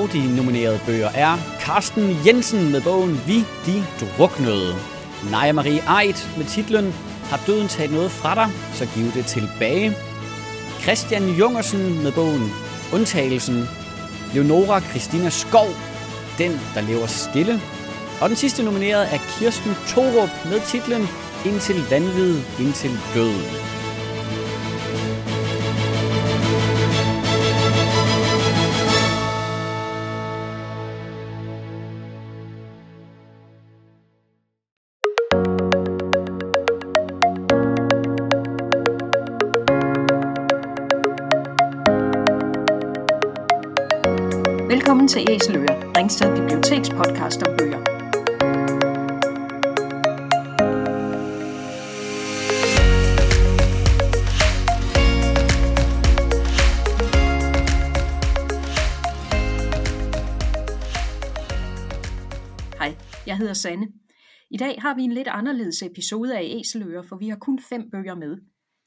Audi-nominerede bøger er Carsten Jensen med bogen Vi, de druknede. Naja Marie Eid med titlen Har døden taget noget fra dig, så giv det tilbage. Christian Jungersen med bogen Undtagelsen. Leonora Christina Skov, Den, der lever stille. Og den sidste nominerede er Kirsten Torup med titlen Indtil vanvid, indtil døden. Til Æseløer, Ringsted Biblioteks podcast om bøger. Hej, jeg hedder Sanne. I dag har vi en lidt anderledes episode af Æseløer, for vi har kun fem bøger med.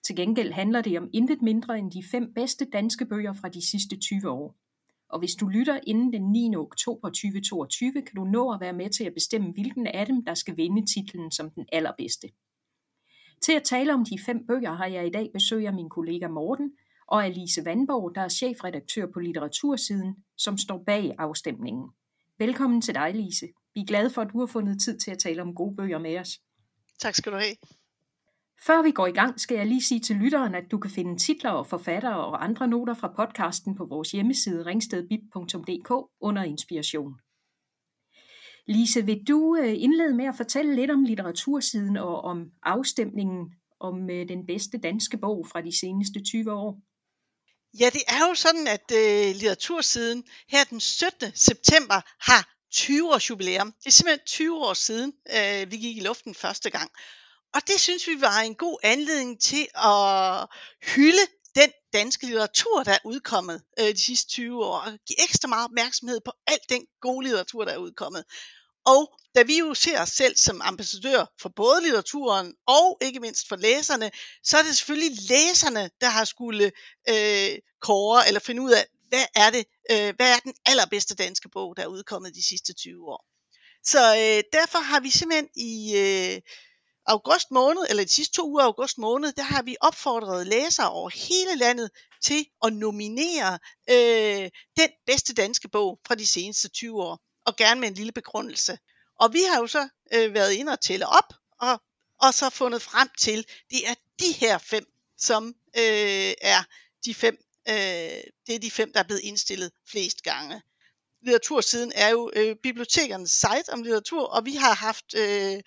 Til gengæld handler det om intet mindre end de fem bedste danske bøger fra de sidste 20 år. Og hvis du lytter inden den 9. oktober 2022, kan du nå at være med til at bestemme, hvilken af dem, der skal vinde titlen som den allerbedste. Til at tale om de fem bøger har jeg i dag besøg af min kollega Morten og Alice Vandborg, der er chefredaktør på Litteratursiden, som står bag afstemningen. Velkommen til dig, Lise. Vi er glade for, at du har fundet tid til at tale om gode bøger med os. Tak skal du have. Før vi går i gang, skal jeg lige sige til lytteren, at du kan finde titler og forfattere og andre noter fra podcasten på vores hjemmeside ringstedbib.dk under inspiration. Lise, vil du øh, indlede med at fortælle lidt om litteratursiden og om afstemningen om øh, den bedste danske bog fra de seneste 20 år? Ja, det er jo sådan, at øh, litteratursiden her den 17. september har 20 års jubilæum. Det er simpelthen 20 år siden, vi gik i luften første gang. Og det synes vi var en god anledning til at hylde den danske litteratur, der er udkommet øh, de sidste 20 år, og give ekstra meget opmærksomhed på al den gode litteratur, der er udkommet. Og da vi jo ser os selv som ambassadør for både litteraturen og ikke mindst for læserne, så er det selvfølgelig læserne, der har skulle øh, kåre eller finde ud af, hvad er det, øh, hvad er den allerbedste danske bog, der er udkommet de sidste 20 år. Så øh, derfor har vi simpelthen i øh, august måned, eller de sidste to uger af august måned, der har vi opfordret læsere over hele landet til at nominere øh, den bedste danske bog fra de seneste 20 år, og gerne med en lille begrundelse. Og vi har jo så øh, været inde og tælle op, og, og så fundet frem til, det er de her fem, som øh, er de fem, øh, det er de fem, der er blevet indstillet flest gange. Litteratursiden er jo øh, bibliotekernes site om litteratur, og vi har haft øh,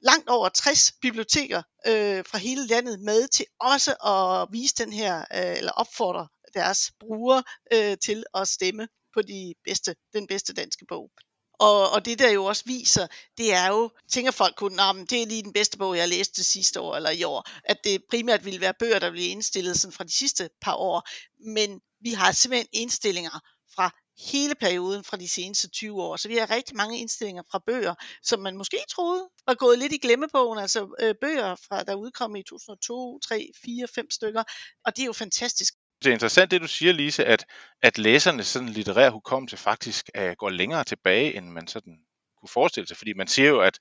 langt over 60 biblioteker øh, fra hele landet med til også at vise den her, øh, eller opfordre deres brugere øh, til at stemme på de bedste, den bedste danske bog. Og, og det der jo også viser, det er jo, tænker folk kun, nah, det er lige den bedste bog, jeg læste sidste år eller i år, at det primært ville være bøger, der blev indstillet sådan fra de sidste par år. Men vi har simpelthen indstillinger fra hele perioden fra de seneste 20 år. Så vi har rigtig mange indstillinger fra bøger, som man måske troede var gået lidt i glemmebogen, altså øh, bøger, fra, der udkom i 2002, 3, 4, 5 stykker, og det er jo fantastisk. Det er interessant det, du siger, Lise, at, at læsernes sådan litterær hukommelse faktisk uh, går længere tilbage, end man sådan kunne forestille sig. Fordi man siger jo, at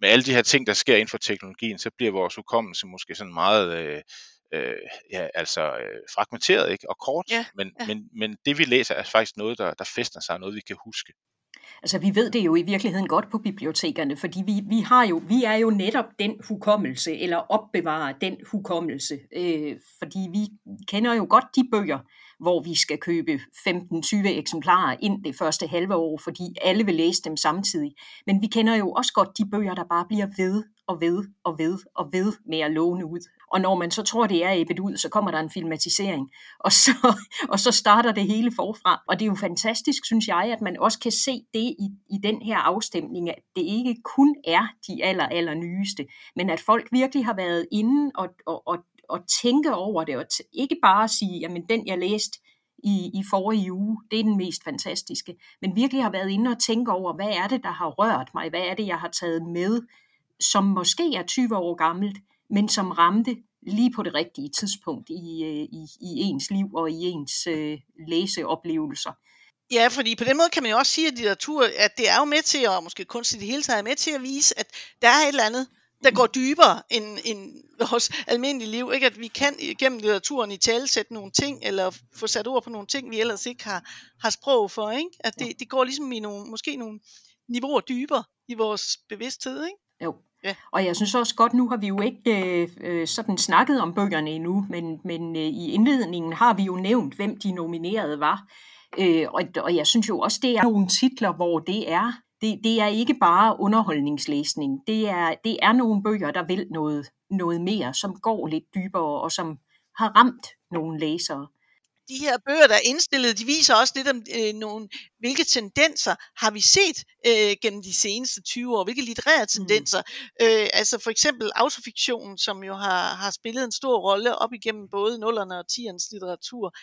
med alle de her ting, der sker inden for teknologien, så bliver vores hukommelse måske sådan meget øh, øh, ja, altså øh, fragmenteret ikke? og kort, ja, men, ja. Men, men det vi læser er faktisk noget, der, der fester sig, noget vi kan huske. Altså vi ved det jo i virkeligheden godt på bibliotekerne, fordi vi, vi, har jo, vi er jo netop den hukommelse, eller opbevarer den hukommelse, øh, fordi vi kender jo godt de bøger, hvor vi skal købe 15-20 eksemplarer ind det første halve år, fordi alle vil læse dem samtidig. Men vi kender jo også godt de bøger, der bare bliver ved og ved og ved og ved med at låne ud. Og når man så tror, det er æbet ud, så kommer der en filmatisering, og så, og så starter det hele forfra. Og det er jo fantastisk, synes jeg, at man også kan se det i, i den her afstemning, at det ikke kun er de aller, aller nyeste, men at folk virkelig har været inde og, og, og, og tænke over det, og t- ikke bare sige, jamen den jeg læste i, i forrige uge, det er den mest fantastiske, men virkelig har været inde og tænke over, hvad er det, der har rørt mig, hvad er det, jeg har taget med, som måske er 20 år gammelt, men som ramte lige på det rigtige tidspunkt i, øh, i, i ens liv og i ens øh, læseoplevelser. Ja, fordi på den måde kan man jo også sige, at litteratur, at det er jo med til, og måske kunst i det hele taget er med til at vise, at der er et eller andet, der går dybere end, end vores almindelige liv. Ikke at vi kan gennem litteraturen i tale sætte nogle ting, eller få sat ord på nogle ting, vi ellers ikke har, har sprog for. Ikke? At det, det går ligesom i nogle, måske nogle niveauer dybere i vores bevidsthed. Ikke? Jo. Ja. Og jeg synes også godt, nu har vi jo ikke øh, øh, sådan snakket om bøgerne endnu, men, men øh, i indledningen har vi jo nævnt, hvem de nominerede var. Øh, og, og jeg synes jo også, det er nogle titler, hvor det er det, det er ikke bare underholdningslæsning. Det er, det er nogle bøger, der vil noget, noget mere, som går lidt dybere og som har ramt nogle læsere. De her bøger, der er indstillet, de viser også lidt om øh, nogle, hvilke tendenser har vi set øh, gennem de seneste 20 år, hvilke litterære mm. tendenser. Mm. Øh, altså for eksempel autofiktion, som jo har, har spillet en stor rolle op igennem både nullerne og 10'ernes litteratur,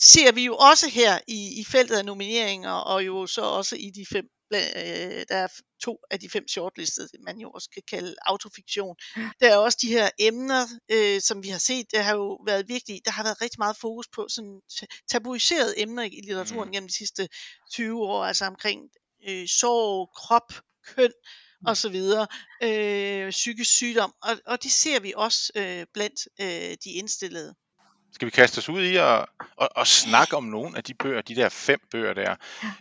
ser vi jo også her i, i feltet af nomineringer, og jo så også i de fem øh, der er to af de fem shortlistede, man jo også kan kalde autofiktion. Der er også de her emner, øh, som vi har set, der har jo været virkelig, der har været rigtig meget fokus på sådan tabuiserede emner i litteraturen mm. gennem de sidste 20 år, altså omkring øh, sorg, krop, køn mm. og så videre, øh, psykisk sygdom, og, og det ser vi også øh, blandt øh, de indstillede. Skal vi kaste os ud i at, at, at snakke om nogle af de bøger, de der fem bøger der?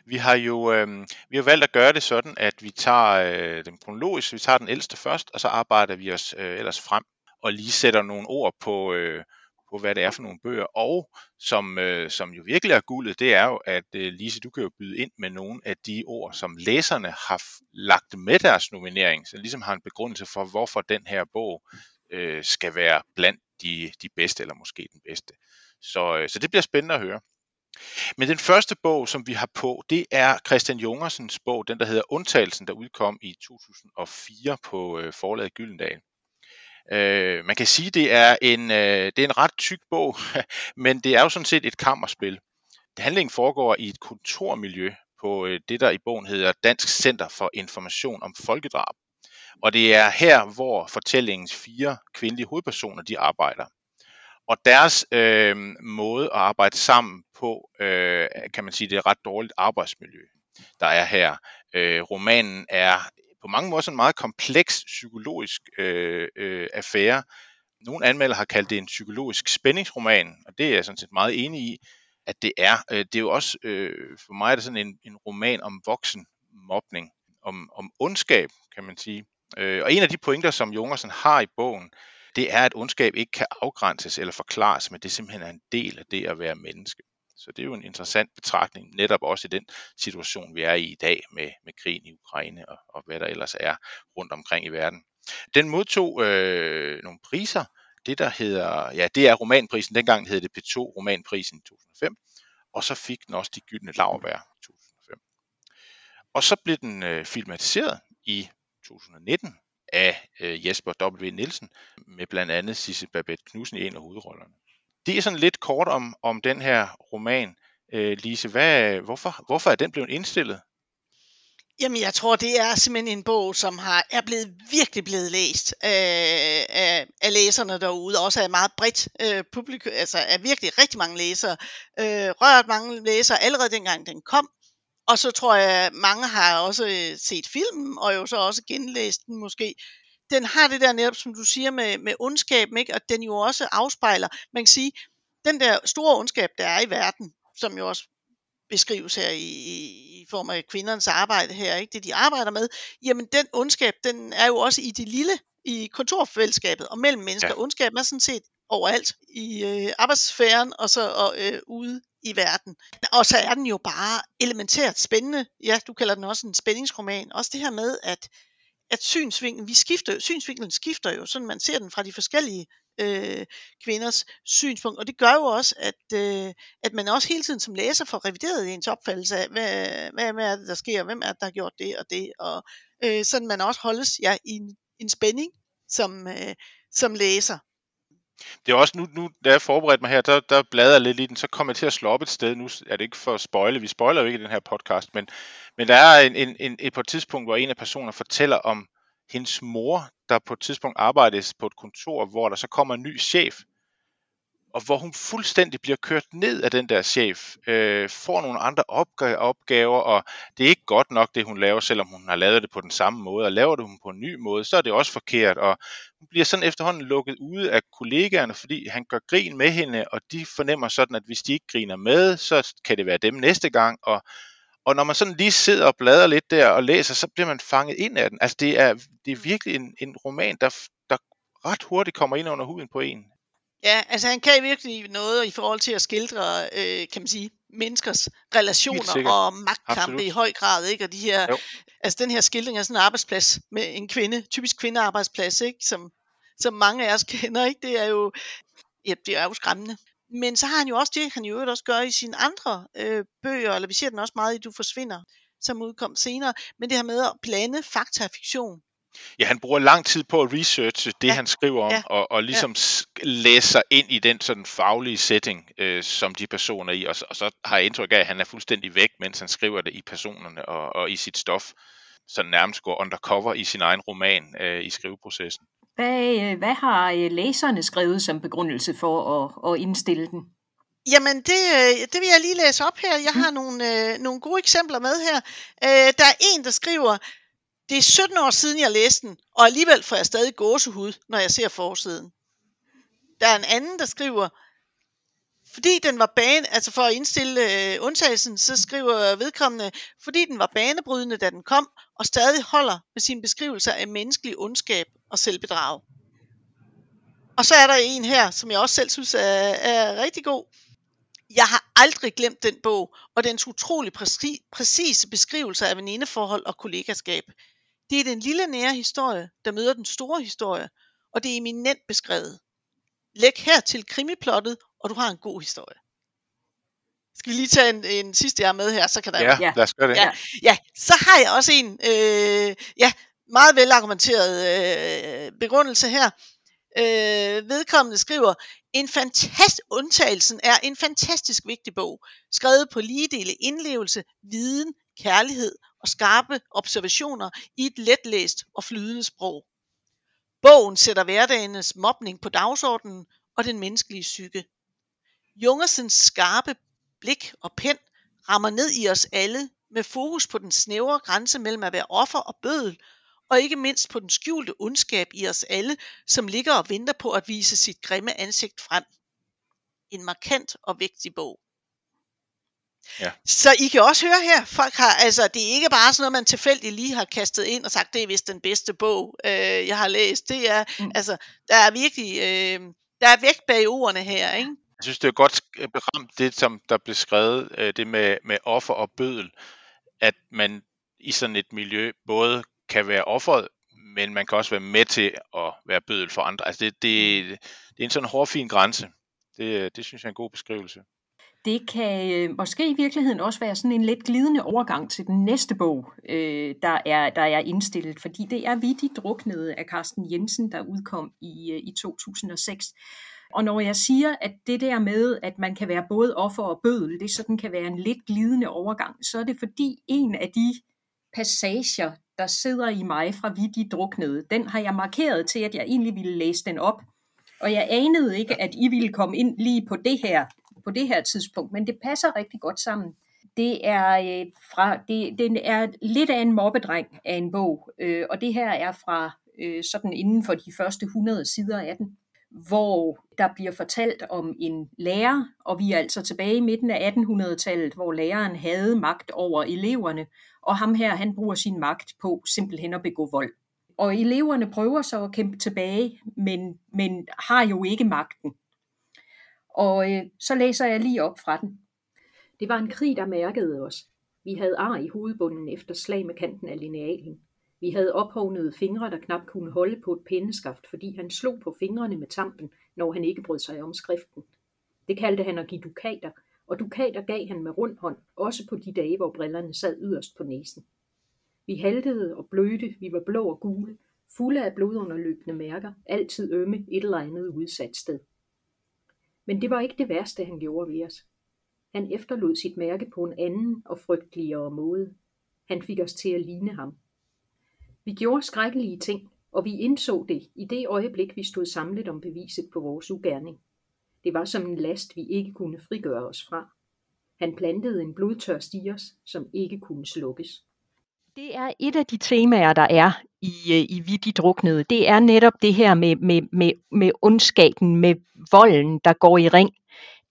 Vi har jo øh, vi har valgt at gøre det sådan, at vi tager øh, dem kronologisk, vi tager den ældste først, og så arbejder vi os øh, ellers frem og lige sætter nogle ord på, øh, på hvad det er for nogle bøger. Og som, øh, som jo virkelig er guldet, det er jo, at øh, Lise, du kan jo byde ind med nogle af de ord, som læserne har lagt med deres nominering, så ligesom har en begrundelse for, hvorfor den her bog øh, skal være blandt de, de bedste, eller måske den bedste. Så, øh, så det bliver spændende at høre. Men den første bog, som vi har på, det er Christian Jungersens bog, den der hedder Undtagelsen, der udkom i 2004 på øh, forlaget Gyldendal. Øh, man kan sige, det er en øh, det er en ret tyk bog, men det er jo sådan set et kammerspil. Handlingen foregår i et kontormiljø på øh, det, der i bogen hedder Dansk Center for Information om Folkedrab. Og det er her, hvor fortællingens fire kvindelige hovedpersoner de arbejder. Og deres øh, måde at arbejde sammen på, øh, kan man sige, det er et ret dårligt arbejdsmiljø, der er her. Øh, romanen er på mange måder sådan en meget kompleks psykologisk øh, øh, affære. Nogle anmeldere har kaldt det en psykologisk spændingsroman, og det er jeg sådan set meget enig i, at det er. Øh, det er jo også, øh, for mig er det sådan en, en roman om voksen mobning, om, om ondskab, kan man sige. Øh, og en af de pointer, som Jungersen har i bogen, det er, at ondskab ikke kan afgrænses eller forklares, men det simpelthen er en del af det at være menneske. Så det er jo en interessant betragtning, netop også i den situation, vi er i i dag med, med krigen i Ukraine og, og hvad der ellers er rundt omkring i verden. Den modtog øh, nogle priser. Det der hedder, ja, det er romanprisen. Dengang hed det P2 romanprisen i 2005. Og så fik den også de gyldne laverbær i 2005. Og så blev den øh, filmatiseret i 2019 af øh, Jesper W. Nielsen, med blandt andet Sisse Babette Knudsen i en af hovedrollerne. Det er sådan lidt kort om, om den her roman. Øh, Lise, hvad, hvorfor, hvorfor er den blevet indstillet? Jamen, jeg tror, det er simpelthen en bog, som har, er blevet virkelig blevet læst øh, af, af læserne derude, også af meget bredt øh, publikum, altså af virkelig rigtig mange læsere, øh, rørt mange læsere allerede dengang den kom, og så tror jeg, mange har også øh, set filmen, og jo så også genlæst den måske. Den har det der netop, som du siger, med, med ondskaben, ikke? og den jo også afspejler, man kan sige, den der store ondskab, der er i verden, som jo også beskrives her i, i form af kvindernes arbejde her, ikke? det de arbejder med, jamen den ondskab, den er jo også i det lille, i kontorfællesskabet og mellem mennesker. Ja. Ondskab er sådan set overalt i øh, arbejdssfæren og så og, øh, ude i verden. Og så er den jo bare elementært spændende. Ja, du kalder den også en spændingsroman. Også det her med, at, at synsvinklen, vi skifter, synsvinklen skifter jo, sådan man ser den fra de forskellige øh, kvinders synspunkt. Og det gør jo også, at, øh, at man også hele tiden som læser får revideret ens opfattelse af, hvad, hvad er det, der sker, hvem er det, der har gjort det og det. Og øh, sådan man også holdes ja, i en, en spænding som, øh, som læser. Det er også nu, nu da jeg forberedte mig her, der, der bladrer jeg lidt i den, så kommer jeg til at slå op et sted. Nu er det ikke for at spoile, vi spoiler jo ikke i den her podcast, men, men der er en, en, en, et på et tidspunkt, hvor en af personerne fortæller om hendes mor, der på et tidspunkt arbejdes på et kontor, hvor der så kommer en ny chef, og hvor hun fuldstændig bliver kørt ned af den der chef, øh, får nogle andre opg- opgaver, og det er ikke godt nok, det hun laver, selvom hun har lavet det på den samme måde, og laver det hun på en ny måde, så er det også forkert, og hun bliver sådan efterhånden lukket ude af kollegaerne, fordi han gør grin med hende, og de fornemmer sådan, at hvis de ikke griner med, så kan det være dem næste gang, og og når man sådan lige sidder og bladrer lidt der og læser, så bliver man fanget ind af den. Altså det er, det er virkelig en, en roman, der, der ret hurtigt kommer ind under huden på en. Ja, altså han kan virkelig noget i forhold til at skildre, øh, kan man sige, menneskers relationer og magtkampe Absolut. i høj grad, ikke? Og de her, jo. altså den her skildring af sådan en arbejdsplads med en kvinde, typisk kvindearbejdsplads, ikke? Som, som mange af os kender, ikke? Det er jo, ja, det er jo skræmmende. Men så har han jo også det, han jo også gør i sine andre øh, bøger, eller vi ser den også meget i Du forsvinder, som udkom senere, men det her med at blande fakta og fiktion. Ja, han bruger lang tid på at researche det, ja. han skriver om, ja. og, og ligesom ja. læse sig ind i den sådan faglige setting, øh, som de personer i, og, og så har jeg indtryk af, at han er fuldstændig væk, mens han skriver det i personerne og, og i sit stof, så nærmest går undercover i sin egen roman øh, i skriveprocessen. Hvad, øh, hvad har øh, læserne skrevet som begrundelse for at, at indstille den? Jamen, det, øh, det vil jeg lige læse op her. Jeg har mm. nogle, øh, nogle gode eksempler med her. Øh, der er en, der skriver, det er 17 år siden, jeg læste den, og alligevel får jeg stadig gåsehud, når jeg ser forsiden. Der er en anden, der skriver, fordi den var bane, altså for at indstille øh, undtagelsen, så skriver vedkommende, fordi den var banebrydende, da den kom, og stadig holder med sin beskrivelse af menneskelig ondskab og selvbedrag. Og så er der en her, som jeg også selv synes er, er rigtig god. Jeg har aldrig glemt den bog, og dens utrolig præcise beskrivelser af venindeforhold og kollegaskab. Det er den lille nære historie, der møder den store historie, og det er eminent beskrevet. Læg her til krimiplottet, og du har en god historie. Skal vi lige tage en, en sidste, jeg er med her, så kan der... Ja, ja. lad os gøre det. Ja, ja, så har jeg også en, øh, ja, meget velargumenteret øh, begrundelse her. Øh, vedkommende skriver, en fantastisk undtagelsen er en fantastisk vigtig bog, skrevet på lige dele indlevelse, viden, kærlighed og skarpe observationer i et letlæst og flydende sprog. Bogen sætter hverdagens mobning på dagsordenen og den menneskelige psyke. Jungersens skarpe blik og pen rammer ned i os alle med fokus på den snævre grænse mellem at være offer og bødel, og ikke mindst på den skjulte ondskab i os alle, som ligger og venter på at vise sit grimme ansigt frem. En markant og vigtig bog. Ja. Så I kan også høre her, folk har, altså det er ikke bare sådan noget, man tilfældigt lige har kastet ind og sagt, det er vist den bedste bog, øh, jeg har læst. Det er, mm. altså, der er virkelig, øh, der er vægt bag ordene her, ikke? Jeg synes, det er godt beramt, det som der blev skrevet, øh, det med, med offer og bødel, at man i sådan et miljø både kan være offeret, men man kan også være med til at være bødel for andre. Altså det, det, det er en sådan hårfin grænse. Det, det synes jeg er en god beskrivelse. Det kan øh, måske i virkeligheden også være sådan en lidt glidende overgang til den næste bog, øh, der, er, der er indstillet, fordi det er Vi de druknede af Carsten Jensen, der udkom i, øh, i 2006. Og når jeg siger, at det der med, at man kan være både offer og bødel, det sådan kan være en lidt glidende overgang, så er det fordi en af de passager, der sidder i mig fra Vi de druknede, den har jeg markeret til, at jeg egentlig ville læse den op. Og jeg anede ikke, at I ville komme ind lige på det her, på det her tidspunkt, men det passer rigtig godt sammen. Det er, øh, fra, det, den er lidt af en mobbedreng af en bog, øh, og det her er fra øh, sådan inden for de første 100 sider af den hvor der bliver fortalt om en lærer, og vi er altså tilbage i midten af 1800-tallet, hvor læreren havde magt over eleverne, og ham her, han bruger sin magt på simpelthen at begå vold. Og eleverne prøver så at kæmpe tilbage, men, men har jo ikke magten. Og øh, så læser jeg lige op fra den. Det var en krig, der mærkede os. Vi havde ar i hovedbunden efter slag med kanten af linealen. Vi havde ophovnede fingre, der knap kunne holde på et pindeskaft, fordi han slog på fingrene med tampen, når han ikke brød sig om skriften. Det kaldte han at give dukater, og dukater gav han med rund hånd, også på de dage, hvor brillerne sad yderst på næsen. Vi haltede og blødte, vi var blå og gule, fulde af blodunderløbende mærker, altid ømme et eller andet udsat sted. Men det var ikke det værste, han gjorde ved os. Han efterlod sit mærke på en anden og frygteligere måde. Han fik os til at ligne ham. Vi gjorde skrækkelige ting, og vi indså det i det øjeblik, vi stod samlet om beviset på vores ugerning. Det var som en last, vi ikke kunne frigøre os fra. Han plantede en blodtørst i os, som ikke kunne slukkes. Det er et af de temaer, der er i, øh, i Vi de druknede. Det er netop det her med, med, med, med ondskaben, med volden, der går i ring.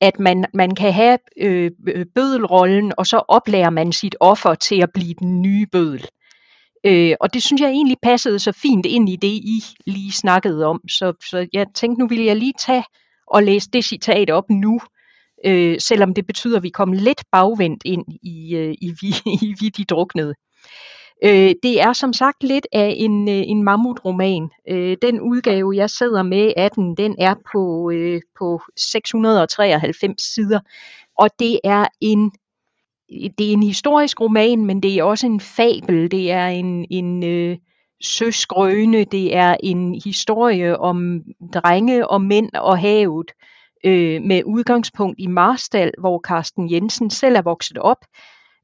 At man, man kan have øh, øh, bødelrollen, og så oplærer man sit offer til at blive den nye bødel. Øh, og det synes jeg egentlig passede så fint ind i det, I lige snakkede om. Så, så jeg tænkte, nu vil jeg lige tage og læse det citat op nu, øh, selvom det betyder, at vi kommer lidt bagvendt ind i, øh, i, vi, i vi de druknede. Øh, det er som sagt lidt af en, øh, en mammutroman. Øh, den udgave, jeg sidder med af den, den er på, øh, på 693 sider, og det er en det er en historisk roman, men det er også en fabel, det er en, en øh, søskrøne, det er en historie om drenge og mænd og havet, øh, med udgangspunkt i Marstal, hvor Carsten Jensen selv er vokset op,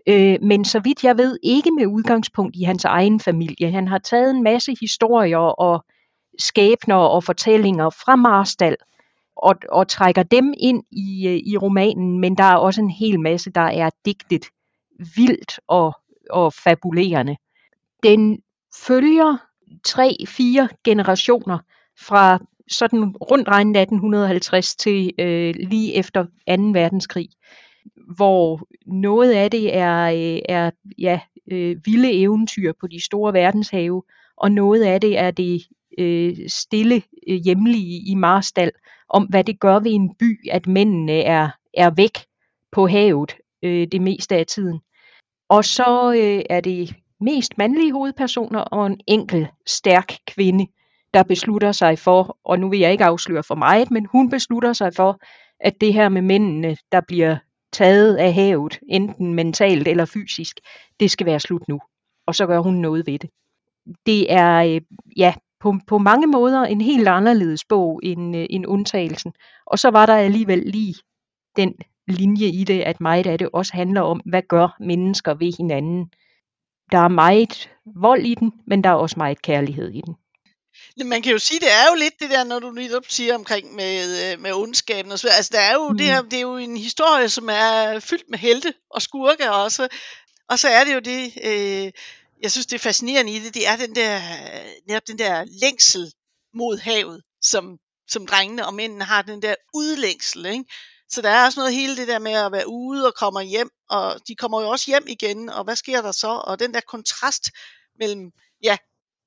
øh, men så vidt jeg ved ikke med udgangspunkt i hans egen familie. Han har taget en masse historier og skæbner og fortællinger fra Marstal, og, og trækker dem ind i, øh, i romanen, men der er også en hel masse, der er digtet vildt og, og fabulerende. Den følger tre-fire generationer fra sådan rundt regnet 1850 til øh, lige efter 2. verdenskrig, hvor noget af det er, øh, er ja, øh, vilde eventyr på de store verdenshave, og noget af det er det øh, stille øh, hjemlige i Marstal, om hvad det gør ved en by, at mændene er, er væk på havet øh, det meste af tiden. Og så øh, er det mest mandlige hovedpersoner og en enkel, stærk kvinde, der beslutter sig for, og nu vil jeg ikke afsløre for meget, men hun beslutter sig for, at det her med mændene, der bliver taget af havet, enten mentalt eller fysisk, det skal være slut nu. Og så gør hun noget ved det. Det er øh, ja, på, på mange måder en helt anderledes bog end, øh, end undtagelsen. Og så var der alligevel lige den linje i det, at meget af det også handler om, hvad gør mennesker ved hinanden. Der er meget vold i den, men der er også meget kærlighed i den. Man kan jo sige, det er jo lidt det der, når du lige siger omkring med, øh, med ondskaben og så Altså, der er jo mm. det her, det er jo en historie, som er fyldt med helte og skurke også. Og så er det jo det, øh, jeg synes, det er fascinerende i det, det er den der, netop den der længsel mod havet, som, som drengene og mændene har, den der udlængsel, ikke? Så der er også noget hele det der med at være ude og komme hjem, og de kommer jo også hjem igen, og hvad sker der så? Og den der kontrast mellem, ja,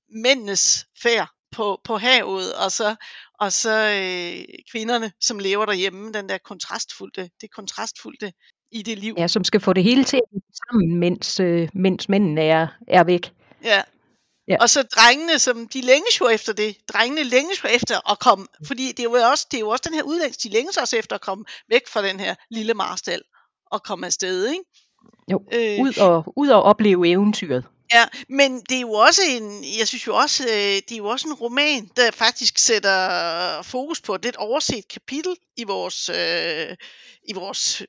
mændenes færd på, på havet, og så, og så øh, kvinderne, som lever derhjemme, den der kontrastfulde, det kontrastfulde i det liv. Ja, som skal få det hele til sammen, mens, øh, mens mændene er, er væk. Ja. ja. Og så drengene, som de længes jo efter det. Drengene længes jo efter at komme, fordi det er jo også, det er jo også den her udlængelse, de længes også efter at komme væk fra den her lille marstal og komme afsted, ikke? Jo, øh, ud, og, ud og opleve eventyret. Ja, men det er jo også en, jeg synes jo også, øh, det er jo også en roman, der faktisk sætter fokus på et lidt overset kapitel i vores, øh, i vores øh,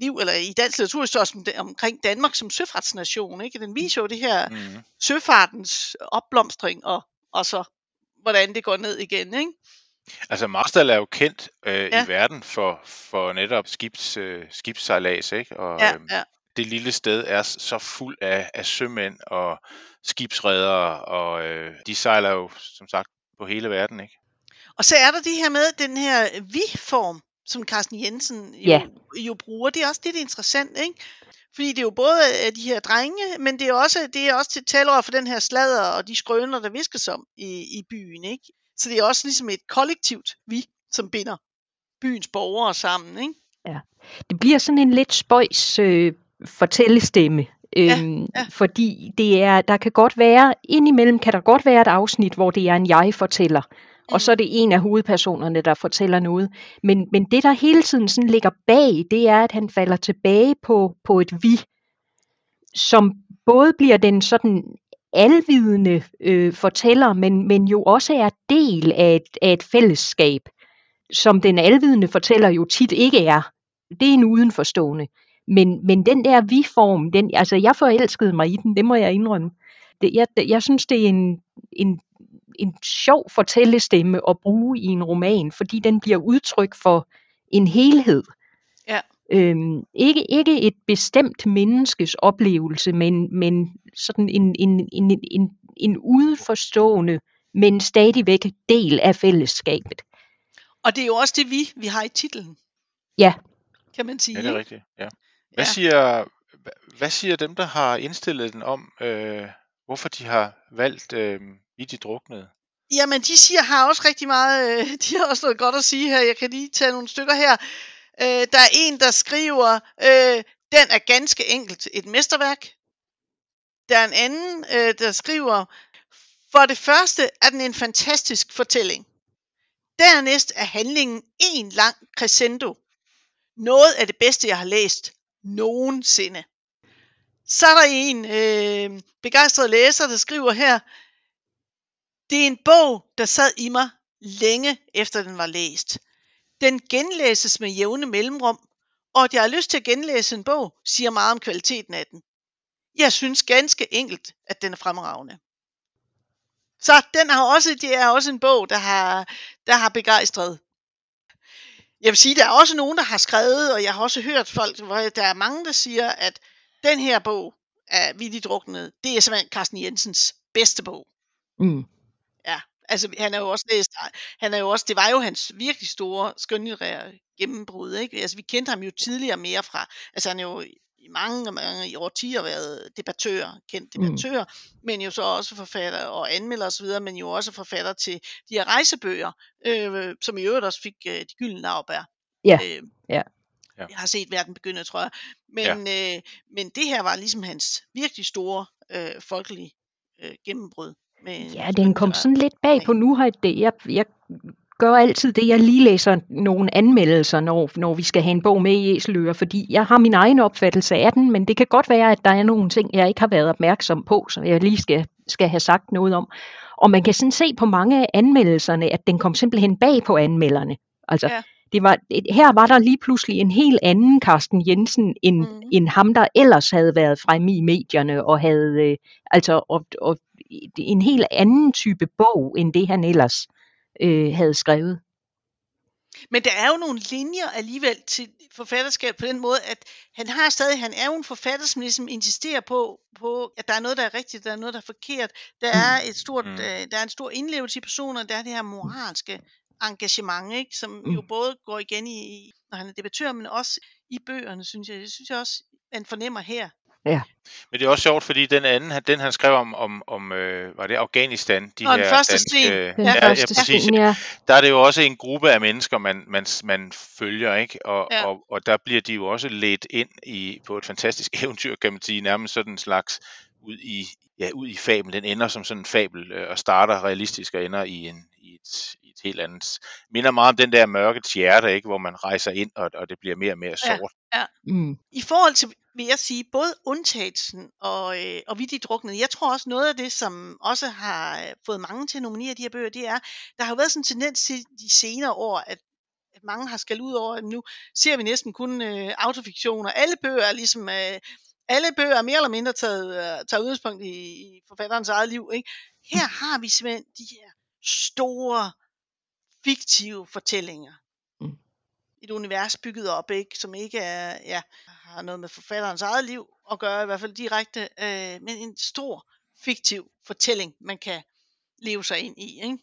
liv, eller i dansk litteraturhistorie omkring Danmark som søfartsnation. Ikke? Den viser jo det her mm. søfartens opblomstring, og, og så hvordan det går ned igen. Ikke? Altså Marstal er jo kendt øh, ja. i verden for, for netop skibs, øh, skibssejlads, ikke? Og, ja, øhm, ja det lille sted er så fuld af, af sømænd og skibsredere, og øh, de sejler jo som sagt på hele verden, ikke? Og så er der det her med den her vi-form, som Carsten Jensen jo, ja. jo bruger. Det er også er interessant, ikke? Fordi det er jo både de her drenge, men det er også, det er også til talere for den her sladder og de skrøner, der viskes om i, i byen, ikke? Så det er også ligesom et kollektivt vi, som binder byens borgere sammen, ikke? Ja. Det bliver sådan en lidt spøjs øh, fortællestemme. Ja, øhm, ja. Fordi det er, der kan godt være, indimellem kan der godt være et afsnit, hvor det er en jeg-fortæller, mm. og så er det en af hovedpersonerne, der fortæller noget. Men, men det, der hele tiden sådan ligger bag, det er, at han falder tilbage på, på et vi, som både bliver den sådan alvidende øh, fortæller, men, men jo også er del af et, af et fællesskab, som den alvidende fortæller jo tit ikke er. Det er en udenforstående. Men, men den der vi-form, den, altså jeg forelskede mig i den, det må jeg indrømme. Det, jeg, jeg synes, det er en, en, en sjov fortællestemme at bruge i en roman, fordi den bliver udtryk for en helhed. Ja. Øhm, ikke, ikke et bestemt menneskes oplevelse, men, men sådan en, en, en, en, en udforstående, men stadigvæk del af fællesskabet. Og det er jo også det, vi, vi har i titlen. Ja. Kan man sige. Ja, det er rigtigt. Ja. Hvad, Ja. siger, hva- hvad siger dem, der har indstillet den om, øh, hvorfor de har valgt øh, i de druknede? Jamen, de siger, har også rigtig meget, øh, de har også noget godt at sige her. Jeg kan lige tage nogle stykker her. Øh, der er en, der skriver, øh, den er ganske enkelt et mesterværk. Der er en anden, øh, der skriver, for det første er den en fantastisk fortælling. Dernæst er handlingen en lang crescendo. Noget af det bedste, jeg har læst nogensinde. Så er der en øh, begejstret læser, der skriver her, det er en bog, der sad i mig længe efter den var læst. Den genlæses med jævne mellemrum, og at jeg har lyst til at genlæse en bog, siger meget om kvaliteten af den. Jeg synes ganske enkelt, at den er fremragende. Så den har også, det er også en bog, der har, der har begejstret. Jeg vil sige, der er også nogen, der har skrevet, og jeg har også hørt folk, hvor der er mange, der siger, at den her bog af Vildt Druknet, det er simpelthen Carsten Jensens bedste bog. Mm. Ja, altså han er jo også læst, han er jo også, det var jo hans virkelig store skønlitterære gennembrud, ikke? Altså vi kendte ham jo tidligere mere fra, altså han er jo i mange, mange i årtier været debattør, kendt Mm. debattør, mm. men jo så også forfatter og anmelder osv., men jo også forfatter til de her rejsebøger, øh, som i øvrigt også fik øh, de gyldne lavbær. Ja, Øh, ja. Ja. Jeg har set verden begynde, tror jeg. Men, ja. øh, men det her var ligesom hans virkelig store øh, folkelige øh, gennembrud. Med Ja, den kom sådan lidt bag på nu. Har det. Jeg, jeg gør altid det, jeg lige læser nogle anmeldelser, når, når vi skal have en bog med i Æseløer, fordi jeg har min egen opfattelse af den, men det kan godt være, at der er nogle ting, jeg ikke har været opmærksom på, som jeg lige skal, skal have sagt noget om. Og man kan sådan se på mange af anmeldelserne, at den kom simpelthen bag på anmelderne. Altså, Ja. det var, her var der lige pludselig en helt anden Carsten Jensen, end, mm. end ham, der ellers havde været fremme i medierne, og havde øh, altså og, og en helt anden type bog, end det han ellers øh, havde skrevet. Men der er jo nogle linjer alligevel til forfatterskab på den måde, at han har stadig, han er jo en forfatter, som ligesom insisterer på, på, at der er noget, der er rigtigt, der er noget, der er forkert. Der er et stort, Mm. mm. øh, der er en stor indlevelse i personer, der er det her moralske engagement, ikke, som mm. jo Mm. både går igen i, i, når han er debattør, men også i bøgerne, synes jeg. Det synes jeg også, man fornemmer her. Men det er også sjovt, fordi den anden, han- den han skrev om, om, om øh, var det Afghanistan, de Nå, den her første danske, sten. Den Ja, ja, første præcis. sten, ja. der er det jo også en gruppe af mennesker, man, man, man følger, ikke? Og, Ja. og, og der bliver de jo også ledt ind i på et fantastisk eventyr, kan man sige, nærmest sådan en slags ud i, ja, ud i fabel. Den ender som sådan en fabel øh, og starter realistisk og ender i, en, i, et, i et helt andet. Minder meget om den der mørkets hjerte, ikke? hvor man rejser ind, og, og det bliver mere og mere Ja. sort. Mm. I forhold til, vil jeg sige, både undtagelsen og, øh, og Vittigt Druknet, jeg tror også noget af det, som også har øh, fået mange til at nominere de her bøger, det er, der har jo været sådan en tendens til de senere år, at, at mange har skal ud over, at nu ser vi næsten kun øh, autofiktion, og alle bøger er ligesom, øh, alle bøger er mere eller mindre taget, øh, taget udgangspunkt i, i forfatterens eget liv. Ikke? Her har vi simpelthen de her store, fiktive fortællinger. Mm. Et univers bygget op, ikke, som ikke er, ja, har noget med forfatterens eget liv at gøre, i hvert fald direkte, øh, men en stor fiktiv fortælling, man kan leve sig ind i. Ikke?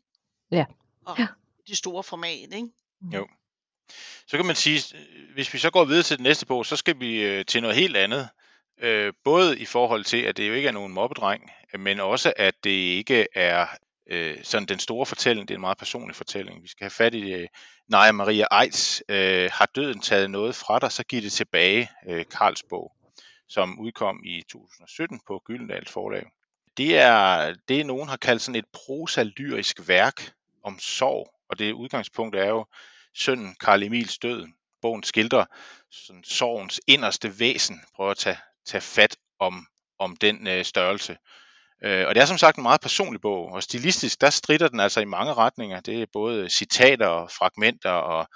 Ja. Og Ja. det store format. Ikke? Jo. Så kan man sige, øh, hvis vi så går videre til den næste bog, så skal vi øh, til noget helt andet. Øh, både i forhold til, at det jo ikke er nogen mobbedreng, men også, at det ikke er øh, sådan den store fortælling, det er en meget personlig fortælling. Vi skal have fat i øh, Naja Maria Eids, øh, Har døden taget noget fra dig, så giv det tilbage, øh, Karls bog, som udkom i 2017 på Gyldendals forlag. Det er det, nogen har kaldt sådan et prosalyrisk værk om sorg, og det udgangspunkt er jo sønnen Karl Emils død. Bogen skildrer sådan sorgens inderste væsen, prøver at tage, tage fat om, om den øh, størrelse. Øh, og det er som sagt en meget personlig bog, og stilistisk, der strider den altså i mange retninger. Det er både citater og fragmenter og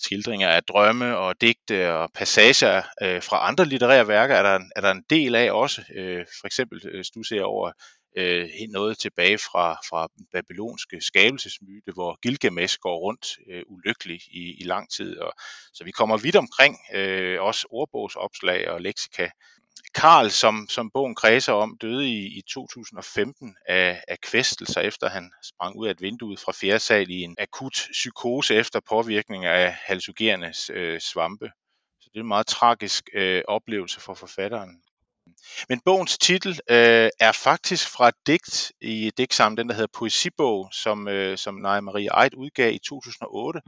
skildringer af drømme og digte og passager øh, fra andre litterære værker er der, en- er der en del af også. Øh, for eksempel øh, du ser over øh, noget tilbage fra, fra den babylonske skabelsesmyte, hvor Gilgamesh går rundt øh, ulykkelig i, i lang tid. Og, så vi kommer vidt omkring, øh, også ordbogsopslag og leksika. Karl, som, som bogen kredser om, døde i, i 2015 af, af kvæstelser, efter han sprang ud af et vindue fra fjerde sal i en akut psykose efter påvirkning af halsugerende øh, svampe. Så det er en meget tragisk øh, oplevelse for forfatteren. Men bogens titel øh, er faktisk fra et digt i digtsamlingen, den der hedder Poesibog, som, øh, som Naja Marie Eid udgav i 2008.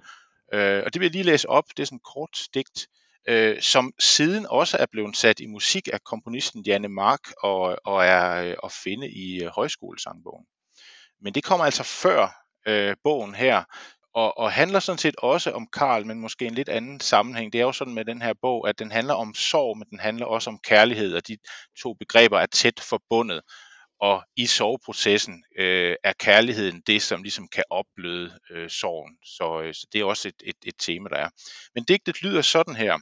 Øh, og det vil jeg lige læse op. Det er sådan et kort digt, øh, som siden også er blevet sat i musik af komponisten Janne Mark og, og er øh, at finde i øh, højskolesangbogen. Men det kommer altså før øh, bogen her, og, og handler sådan set også om Karl, men måske en lidt anden sammenhæng. Det er jo sådan med den her bog, at den handler om sorg, men den handler også om kærlighed, og de to begreber er tæt forbundet. Og i sorgprocessen øh, er kærligheden det, som ligesom kan opbløde øh, sorgen. Så, øh, så det er også et, et, et tema, der er. Men digtet lyder sådan her.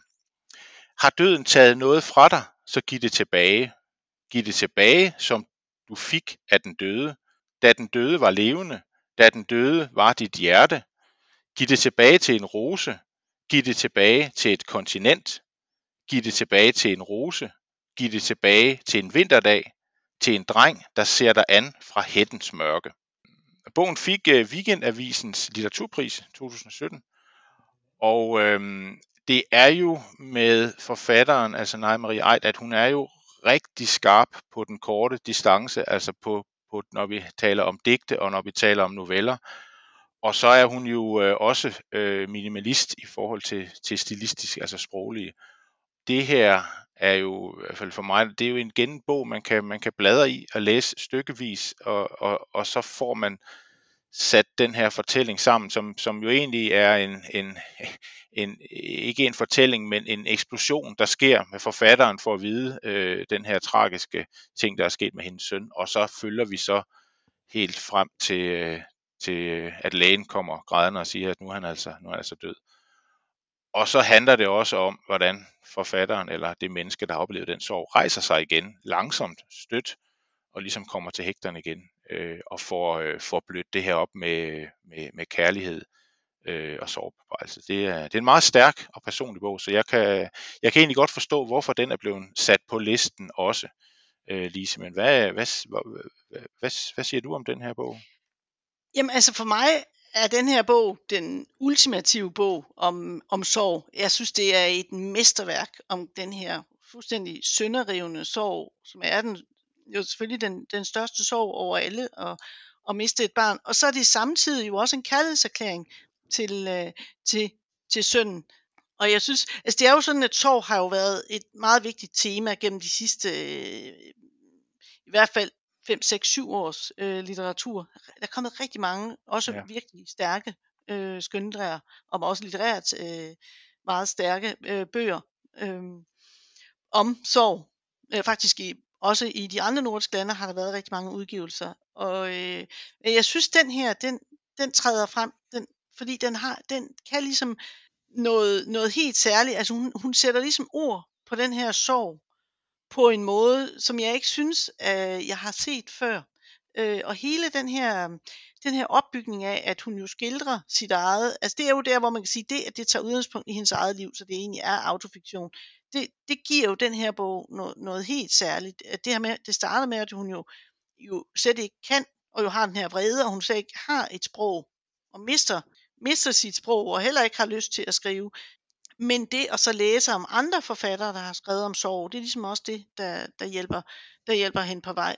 Har døden taget noget fra dig, så giv det tilbage. Giv det tilbage, som du fik af den døde. Da den døde var levende, da den døde var dit hjerte, Giv det tilbage til en rose. Giv det tilbage til et kontinent. Giv det tilbage til en rose. Giv det tilbage til en vinterdag. Til en dreng, der ser dig an fra hættens mørke. Bogen fik øh, Weekendavisens litteraturpris 2017. Og øhm, det er jo med forfatteren, altså Nej Marie Eid, at hun er jo rigtig skarp på den korte distance, altså på, på når vi taler om digte og når vi taler om noveller. Og så er hun jo øh, også øh, minimalist i forhold til, til stilistisk, altså sproglige. Det her er jo, i hvert fald for mig, det er jo en genbog, man kan, man kan bladre i og læse stykkevis, og, og, og så får man sat den her fortælling sammen, som, som jo egentlig er en, en, en, ikke en fortælling, men en eksplosion, der sker med forfatteren for at vide øh, den her tragiske ting, der er sket med hendes søn, og så følger vi så helt frem til, øh, til øh, at lægen kommer grædende og siger, at nu er han altså, nu er han altså død. Og så handler det også om, hvordan forfatteren eller det menneske, der har oplevet den sorg, rejser sig igen langsomt, stødt, og ligesom kommer til hægterne igen, øh, og får, øh, får blødt det her op med, med, med kærlighed øh, og sorgbebrejelse. Det er, det er en meget stærk og personlig bog, så jeg kan, jeg kan egentlig godt forstå, hvorfor den er blevet sat på listen også, øh, Lise. Men hvad, hvad, hvad, hvad, hvad siger du om den her bog? Jamen altså for mig er den her bog den ultimative bog om, om sorg. Jeg synes, det er et mesterværk om den her fuldstændig sønderrivende sorg, som er den, jo selvfølgelig den, den største sorg over alle at, at miste et barn. Og så er det samtidig jo også en kærlighedserklæring til, øh, til, til sønnen. Og jeg synes, altså det er jo sådan, at sorg har jo været et meget vigtigt tema gennem de sidste, øh, i hvert fald 5, 6, 7 års øh, litteratur. Der er kommet rigtig mange, også ja. virkelig stærke øh, skønlitterære, og også litterært øh, meget stærke øh, bøger øh, om sorg. Øh, faktisk i, også i de andre nordiske lande har der været rigtig mange udgivelser. Og øh, jeg synes, den her, den, den træder frem, den, fordi den, har, den kan ligesom noget, noget helt særligt. Altså hun, hun sætter ligesom ord på den her sorg, på en måde, som jeg ikke synes, øh, jeg har set før. Øh, og hele den her, den her opbygning af, at hun jo skildrer sit eget, altså det er jo der, hvor man kan sige, det, at det tager udgangspunkt i hendes eget liv, så det egentlig er autofiktion, det, det giver jo den her bog noget, noget helt særligt. At det, her med, det starter med, at hun jo, jo slet ikke kan, og jo har den her vrede, og hun slet ikke har et sprog, og mister, mister sit sprog, og heller ikke har lyst til at skrive. Men det at så læse om andre forfattere, der har skrevet om sorg, det er ligesom også det, der, der, hjælper, der hjælper hende på vej.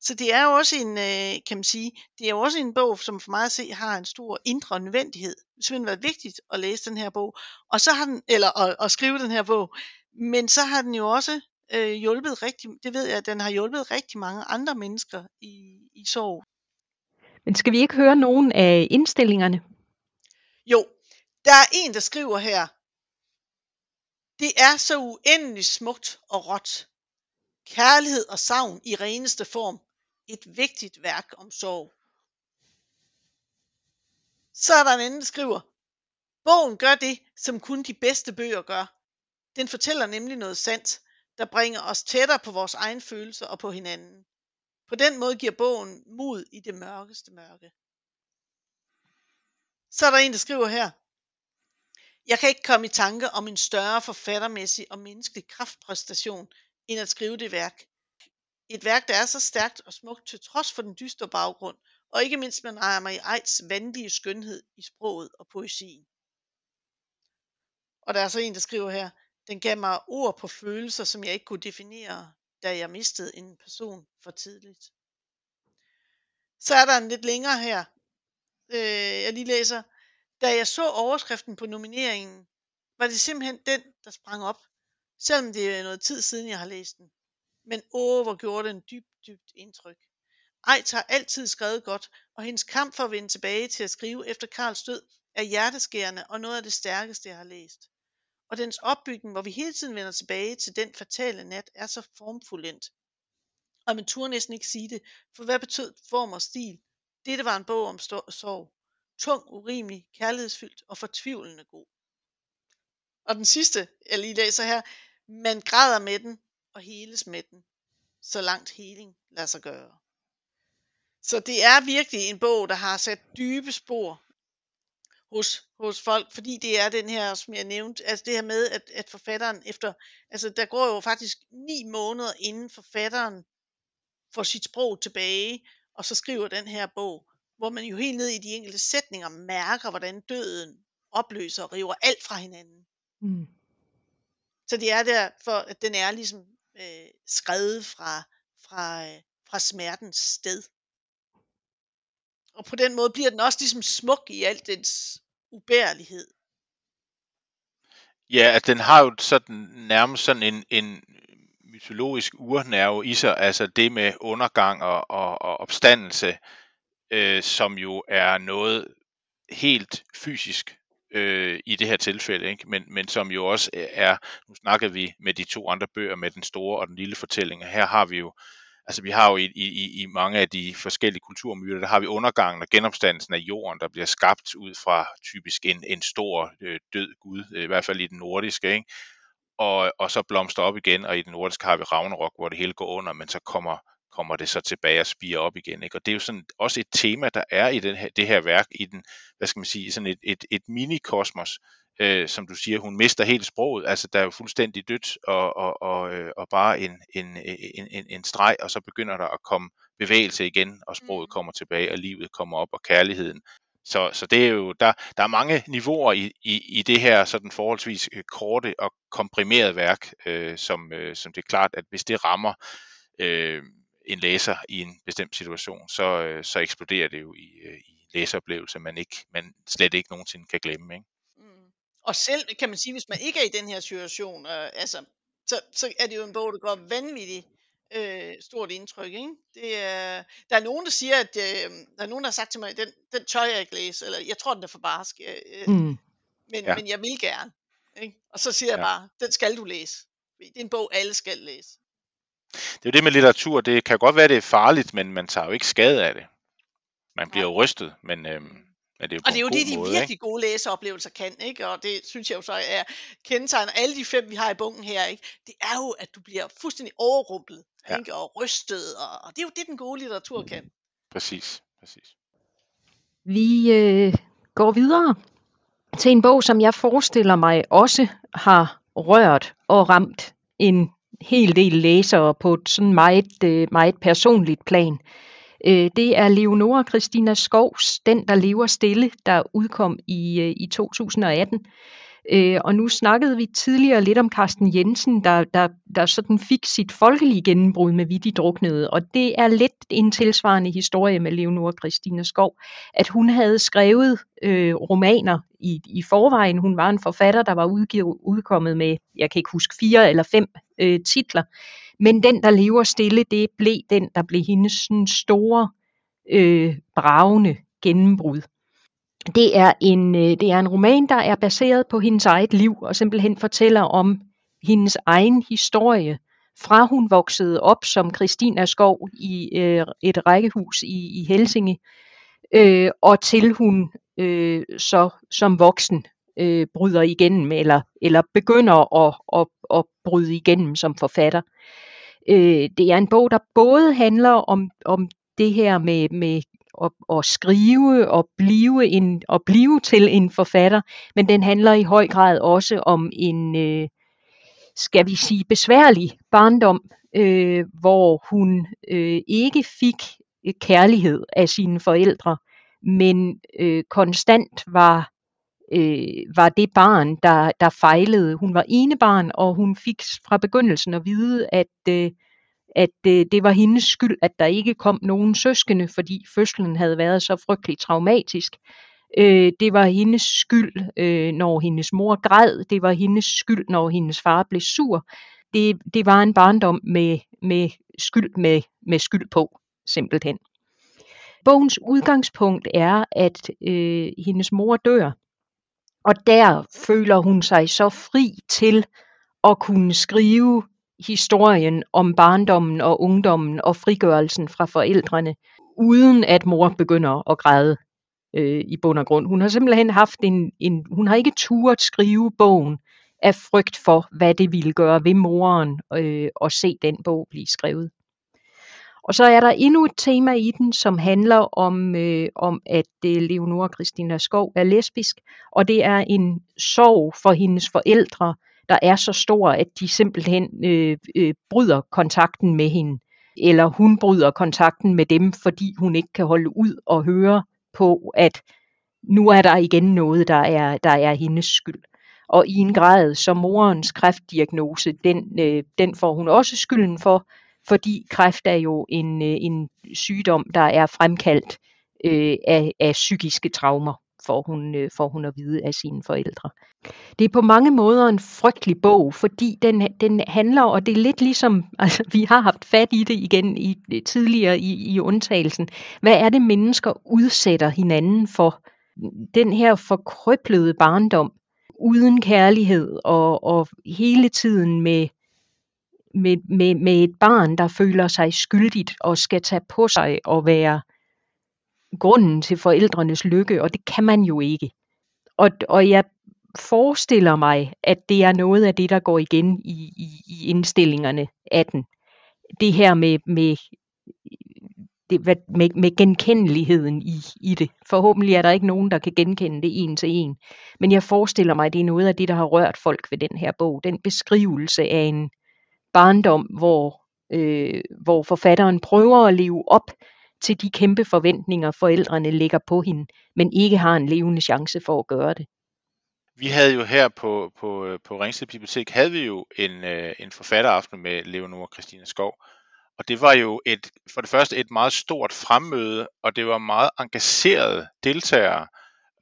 Så det er jo også en, øh, kan man sige, det er jo også en bog, som for mig at se har en stor indre nødvendighed. Det har simpelthen været vigtigt at læse den her bog, og så har den, eller at, at skrive den her bog. Men så har den jo også øh, hjulpet rigtig, det ved jeg, at den har hjulpet rigtig mange andre mennesker i, i sorg. Men skal vi ikke høre nogen af indstillingerne? Jo, der er en, der skriver her, det er så uendelig smukt og råt. Kærlighed og savn i reneste form. Et vigtigt værk om sorg. Så er der en anden, der skriver, Bogen gør det, som kun de bedste bøger gør. Den fortæller nemlig noget sandt, der bringer os tættere på vores egen følelser og på hinanden. På den måde giver bogen mod i det mørkeste mørke. Så er der en, der skriver her. Jeg kan ikke komme i tanke om en større forfattermæssig og menneskelig kraftpræstation, end at skrive det værk. Et værk, der er så stærkt og smukt til trods for den dystre baggrund, og ikke mindst med mig i Eids vandige skønhed i sproget og poesien. Og der er så en, der skriver her, den gav mig ord på følelser, som jeg ikke kunne definere, da jeg mistede en person for tidligt. Så er der en lidt længere her, øh, jeg lige læser. Da jeg så overskriften på nomineringen, var det simpelthen den, der sprang op, selvom det er noget tid siden, jeg har læst den. Men åh, hvor gjorde den dybt, dybt indtryk. Ejt har altid skrevet godt, og hendes kamp for at vende tilbage til at skrive efter Karls død er hjerteskærende og noget af det stærkeste, jeg har læst. Og dens opbygning, hvor vi hele tiden vender tilbage til den fatale nat, er så formfuldendt. Og man turde næsten ikke sige det, for hvad betød form og stil? Dette var en bog om sorg. Tung, urimelig, kærlighedsfyldt og fortvivlende god. Og den sidste, jeg lige læser her, man græder med den og heles med den, så langt heling lader sig gøre. Så det er virkelig en bog, der har sat dybe spor hos, hos folk, fordi det er den her, som jeg nævnte, altså det her med, at, at forfatteren efter, altså der går jo faktisk ni måneder inden forfatteren får sit sprog tilbage, og så skriver den her bog, hvor man jo helt ned i de enkelte sætninger mærker, hvordan døden opløser og river alt fra hinanden. Mm. Så det er der, for at den er ligesom øh, skrevet fra, fra, øh, fra smertens sted. Og på den måde bliver den også ligesom smuk i al dens ubærlighed. Ja, at den har jo sådan nærmest sådan en, en mytologisk urnerve i sig, altså det med undergang og, og, og opstandelse, øh, som jo er noget helt fysisk øh, i det her tilfælde, ikke? Men, men som jo også øh, er, nu snakkede vi med de to andre bøger, med den store og den lille fortælling, her har vi jo altså vi har jo i, i, i mange af de forskellige kulturmyter, der har vi undergangen og genopstandelsen af jorden, der bliver skabt ud fra typisk en, en stor øh, død gud, øh, i hvert fald i den nordiske, ikke? Og, og så blomster op igen, og i den nordiske har vi Ragnarok, hvor det hele går under, men så kommer, kommer det så tilbage og spiger op igen. Ikke? Og det er jo sådan også et tema, der er i den her, det her værk, i den, hvad skal man sige, sådan et, et, et mini-kosmos, øh, som du siger, hun mister helt sproget, altså der er jo fuldstændig dødt og, og, og, øh, og bare en, en, en, en, en streg, og så begynder der at komme bevægelse igen, og sproget mm. kommer tilbage, og livet kommer op, og kærligheden. Så, så det er jo, der, der er mange niveauer i, i, i det her sådan forholdsvis øh, korte og komprimerede værk, øh, som, øh, som det er klart, at hvis det rammer øh, en læser i en bestemt situation, så, øh, så eksploderer det jo i, øh, i læseoplevelse, man, ikke, man slet ikke nogensinde kan glemme. Ikke? Og selv kan man sige, hvis man ikke er i den her situation, øh, altså, så, så er det jo en bog, der går vanvittigt øh, stort indtryk. Ikke? Det er, der er nogen, der siger, at øh, der er nogen, der har sagt til mig, den, den tør jeg ikke læse, eller jeg tror, den er for barsk, øh, mm. men, ja. men jeg vil gerne. Ikke? Og så siger ja. jeg bare, den skal du læse. Det er en bog, alle skal læse. Det er jo det med litteratur, det kan godt være, det er farligt, men man tager jo ikke skade af det. Man bliver jo rystet, men, øhm, men det er og det er jo det, de måde, virkelig ikke? gode læseoplevelser kan, ikke? Og det synes jeg jo så er kendetegnet. Alle de fem, vi har i bunken her, ikke? Det er jo, at du bliver fuldstændig overrumplet, ja. ikke? Og rystet, og, og det er jo det, den gode litteratur kan. Præcis, præcis. Vi øh, går videre til en bog, som jeg forestiller mig også har rørt og ramt en hel del læsere på et sådan meget, øh, meget personligt plan. Øh, det er Leonora Christina Skovs Den, der lever stille, der udkom i, øh, i 2018. Øh, og nu snakkede vi tidligere lidt om Carsten Jensen, der, der, der sådan fik sit folkelige gennembrud med Vitti Druknede. Og det er lidt en tilsvarende historie med Leonora Christina Skov, at hun havde skrevet øh, romaner i, i forvejen. Hun var en forfatter, der var udgivet, udkommet med, jeg kan ikke huske, fire eller fem øh, titler. Men den, der lever stille, det blev den, der blev hendes sådan store, øh, bravende gennembrud. Det er, en, øh, det er en roman, der er baseret på hendes eget liv, og simpelthen fortæller om hendes egen historie, fra hun voksede op som Christina Skov i øh, et rækkehus i, i Helsinge, øh, og til hun øh, så som voksen øh, bryder igennem, eller, eller begynder at, at, at bryde igennem som forfatter. Øh, det er en bog, der både handler om, om det her med, med at, at skrive og blive, en, at blive til en forfatter, men den handler i høj grad også om en, øh, skal vi sige, besværlig barndom, øh, hvor hun øh, ikke fik øh, kærlighed af sine forældre, men øh, konstant var øh, var det barn, der, der fejlede. Hun var ene barn, og hun fik fra begyndelsen at vide, at, øh, at øh, det var hendes skyld, at der ikke kom nogen søskende, fordi fødslen havde været så frygtelig traumatisk. Øh, det var hendes skyld, øh, når hendes mor græd. Det var hendes skyld, når hendes far blev sur. Det, det var en barndom med, med skyld med, med skyld på, simpelthen. Bogens udgangspunkt er, at øh, hendes mor dør, og der føler hun sig så fri til at kunne skrive historien om barndommen og ungdommen og frigørelsen fra forældrene, uden at mor begynder at græde øh, i bund og grund. Hun har simpelthen haft en, en, hun har ikke turet skrive bogen af frygt for, hvad det ville gøre ved moren øh, at se den bog blive skrevet. Og så er der endnu et tema i den, som handler om, øh, om at øh, Leonora Christina Skov er lesbisk, og det er en sorg for hendes forældre, der er så stor, at de simpelthen øh, øh, bryder kontakten med hende, eller hun bryder kontakten med dem, fordi hun ikke kan holde ud og høre på, at nu er der igen noget, der er, der er hendes skyld. Og i en grad, så morens kræftdiagnose, den, øh, den får hun også skylden for, fordi kræft er jo en, øh, en sygdom, der er fremkaldt øh, af, af psykiske traumer, får hun, øh, får hun at vide af sine forældre. Det er på mange måder en frygtelig bog, fordi den, den handler, og det er lidt ligesom, altså vi har haft fat i det igen i, øh, tidligere i, i undtagelsen, hvad er det mennesker udsætter hinanden for? Den her forkrøblede barndom, uden kærlighed og, og hele tiden med med, med, med et barn, der føler sig skyldigt og skal tage på sig og være grunden til forældrenes lykke, og det kan man jo ikke. Og, og jeg forestiller mig, at det er noget af det, der går igen i, i, i indstillingerne af den. Det her med, med, det, med, med genkendeligheden i, i det. Forhåbentlig er der ikke nogen, der kan genkende det en til en. Men jeg forestiller mig, at det er noget af det, der har rørt folk ved den her bog. Den beskrivelse af en, barndom, hvor, øh, hvor forfatteren prøver at leve op til de kæmpe forventninger, forældrene lægger på hende, men ikke har en levende chance for at gøre det. Vi havde jo her på, på, øh, på Ringsted Bibliotek, havde vi jo en, øh, en forfatteraften med Leonora Christina Skov, og det var jo et, for det første et meget stort fremmøde, og det var meget engagerede deltagere,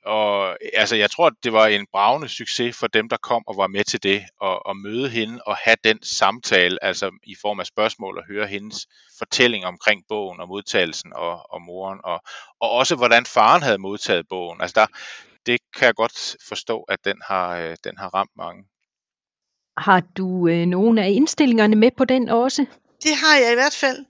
og altså, jeg tror, det var en bravende succes for dem, der kom og var med til det, og, og møde hende og have den samtale, altså i form af spørgsmål og høre hendes fortælling omkring bogen og modtagelsen og, og moren, og, og også hvordan faren havde modtaget bogen. Altså der, det kan jeg godt forstå, at den har, øh, den har ramt mange. Har du øh, nogle af indstillingerne med på den også? Det har jeg i hvert fald.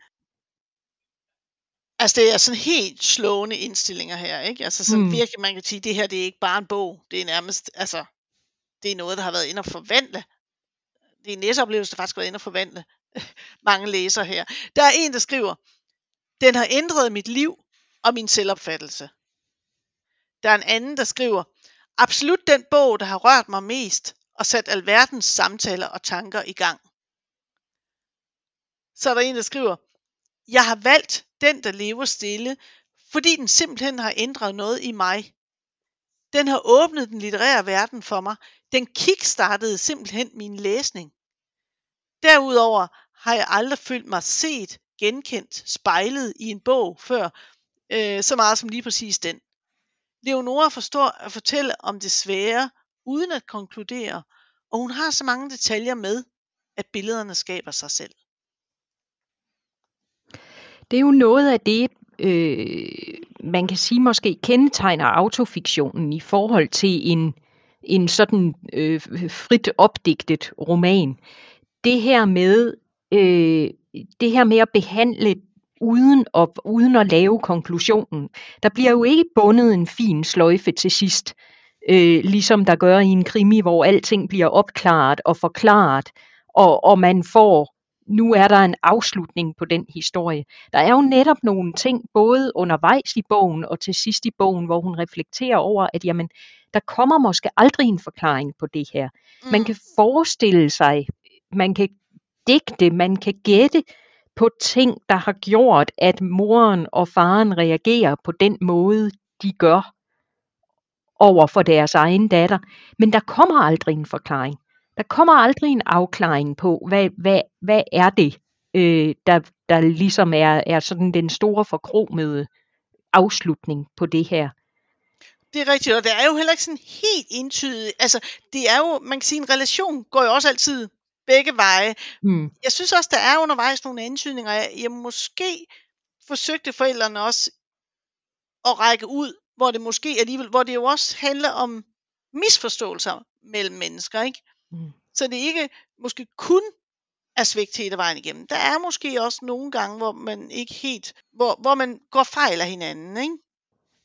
Altså det er sådan helt slående indstillinger her, ikke? Altså så mm. virkelig man kan sige, det her det er ikke bare en bog, det er nærmest, altså det er noget, der har været inde og forvandle. Det er en læseoplevelse, der faktisk har været inde og forvandle mange læsere her. Der er en, der skriver, den har ændret mit liv og min selvopfattelse. Der er en anden, der skriver, absolut den bog, der har rørt mig mest og sat alverdens samtaler og tanker i gang. Så er der en, der skriver, jeg har valgt den, der lever stille, fordi den simpelthen har ændret noget i mig. Den har åbnet den litterære verden for mig. Den kickstartede simpelthen min læsning. Derudover har jeg aldrig følt mig set, genkendt, spejlet i en bog før, øh, så meget som lige præcis den. Leonora forstår at fortælle om det svære, uden at konkludere, og hun har så mange detaljer med, at billederne skaber sig selv. Det er jo noget af det, øh, man kan sige måske kendetegner autofiktionen i forhold til en, en sådan øh, frit opdigtet roman. Det her med øh, det her med at behandle uden at, uden at lave konklusionen. Der bliver jo ikke bundet en fin sløjfe til sidst, øh, ligesom der gør i en krimi, hvor alting bliver opklaret og forklaret, og, og man får nu er der en afslutning på den historie. Der er jo netop nogle ting, både undervejs i bogen og til sidst i bogen, hvor hun reflekterer over, at jamen, der kommer måske aldrig en forklaring på det her. Mm. Man kan forestille sig, man kan digte, man kan gætte på ting, der har gjort, at moren og faren reagerer på den måde, de gør over for deres egen datter. Men der kommer aldrig en forklaring. Der kommer aldrig en afklaring på, hvad, hvad, hvad er det, øh, der, der ligesom er, er sådan den store forkromede afslutning på det her. Det er rigtigt, og det er jo heller ikke sådan helt entydigt. Altså, det er jo, man kan sige, en relation går jo også altid begge veje. Mm. Jeg synes også, der er undervejs nogle antydninger. Jeg, jeg måske forsøgte forældrene også at række ud, hvor det måske alligevel, hvor det jo også handler om misforståelser mellem mennesker, ikke? Mm. Så det ikke måske kun er svigt hele vejen igennem. Der er måske også nogle gange, hvor man ikke helt, hvor, hvor man går fejl af hinanden, ikke?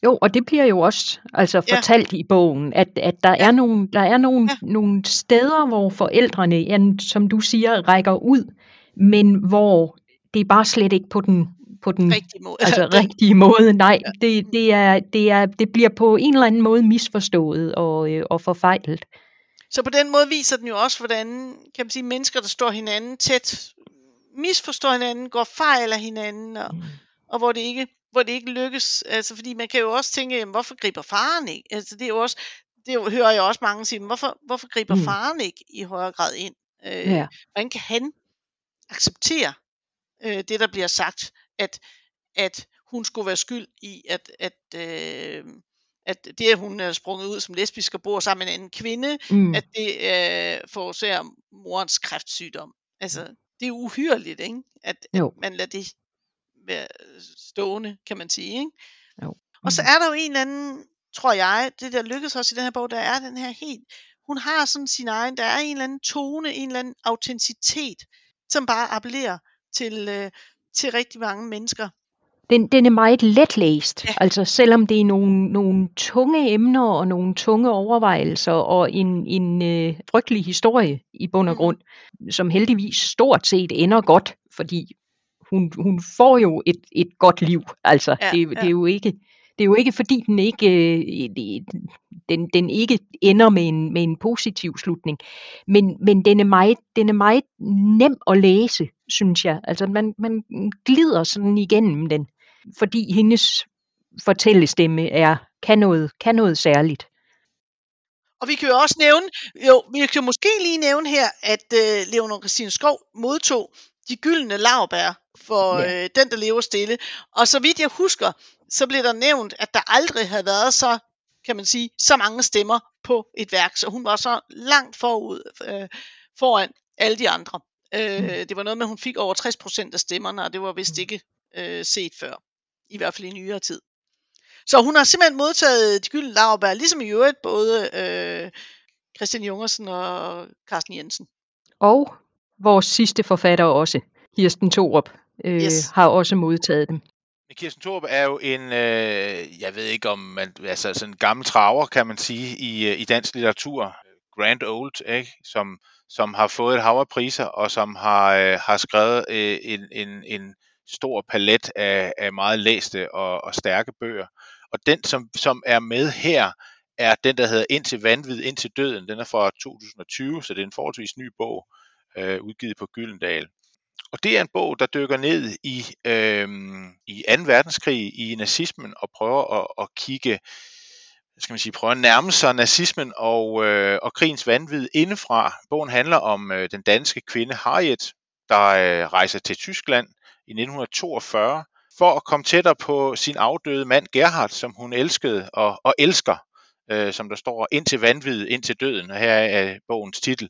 Jo, og det bliver jo også altså Ja. fortalt i bogen, at, at der Ja. er nogle, der er nogle, Ja. nogle steder, hvor forældrene, ja, som du siger, rækker ud, men hvor det er bare slet ikke på den, på den Rigtig måde. altså, rigtige måde. Nej, det, det, er, det, er, det bliver på en eller anden måde misforstået og, øh, og forfejlet. Så på den måde viser den jo også, hvordan kan man sige, mennesker, der står hinanden tæt, misforstår hinanden, går fejl af hinanden, og, Mm. og hvor det ikke hvor det ikke lykkes. Altså, fordi man kan jo også tænke, jamen, hvorfor griber faren ikke? Altså, det er jo også, det er jo, hører jeg også mange sige, hvorfor, hvorfor griber Mm. faren ikke i højere grad ind? Øh, Ja. Hvordan kan han acceptere øh, det, der bliver sagt, at, at hun skulle være skyld i, at, at, øh, at det, at hun er sprunget ud som lesbisk og bor sammen med en anden kvinde, Mm. at det øh, forårsager morens kræftsygdom. Altså, det er uhyrligt, ikke? At, at man lader det være stående, kan man sige. Ikke? Jo. Og så Mm. er der jo en eller anden, tror jeg, det der lykkes også i den her bog, der er den her helt, hun har sådan sin egen, der er en eller anden tone, en eller anden autenticitet, som bare appellerer til, øh, til rigtig mange mennesker. Den, den er meget letlæst, Ja. altså selvom det er nogle, nogle tunge emner og nogle tunge overvejelser og en, en øh, frygtelig historie i bund og Mhm. grund, som heldigvis stort set ender godt, fordi hun, hun får jo et, et godt liv. Altså, Ja, det, ja. det, er jo ikke, det er jo ikke fordi den ikke, øh, den, den ikke ender med en, med en positiv slutning, men, men den, er meget, den er meget nem at læse, synes jeg. Altså man, man glider sådan igennem den, fordi hendes fortællestemme er, kan, noget, kan noget særligt. Og vi kan jo også nævne, jo, vi kan måske lige nævne her, at øh, Leonor Christine Skov modtog de gyldne lavbær for Ja. øh, den, der lever stille. Og så vidt jeg husker, så blev der nævnt, at der aldrig havde været så, kan man sige, så mange stemmer på et værk. Så hun var så langt forud øh, foran alle de andre. Øh, Mm. Det var noget med, at hun fik over 60 procent af stemmerne, og det var vist ikke øh, set før. I hvert fald i nyere tid. Så hun har simpelthen modtaget de gyldne lavbær, ligesom i øvrigt både øh, Christian Jungersen og Carsten Jensen. Og vores sidste forfatter også, Kirsten Thorup, øh, Yes. har også modtaget dem. Kirsten Thorup er jo en, øh, jeg ved ikke om man, altså sådan en gammel traver, kan man sige, i, øh, i dansk litteratur. Grand Old, ikke? Som, som har fået et hav af priser, og som har, øh, har skrevet øh, en, en, en stor palet af, af meget læste og, og stærke bøger. Og den, som, som er med her, er den, der hedder Indtil vanvid, indtil døden. Den er fra 2020, så det er en forholdsvis ny bog, øh, udgivet på Gyldendal. Og det er en bog, der dykker ned i, øh, i 2. verdenskrig, i nazismen, og prøver at, at kigge, hvad skal man sige, prøver at nærme sig nazismen og, øh, og krigens vanvid indefra. Bogen handler om øh, den danske kvinde Harriet, der øh, rejser til Tyskland i 1942 for at komme tættere på sin afdøde mand Gerhard, som hun elskede og, og elsker, øh, som der står, indtil vanvid, indtil døden, og her er bogens titel.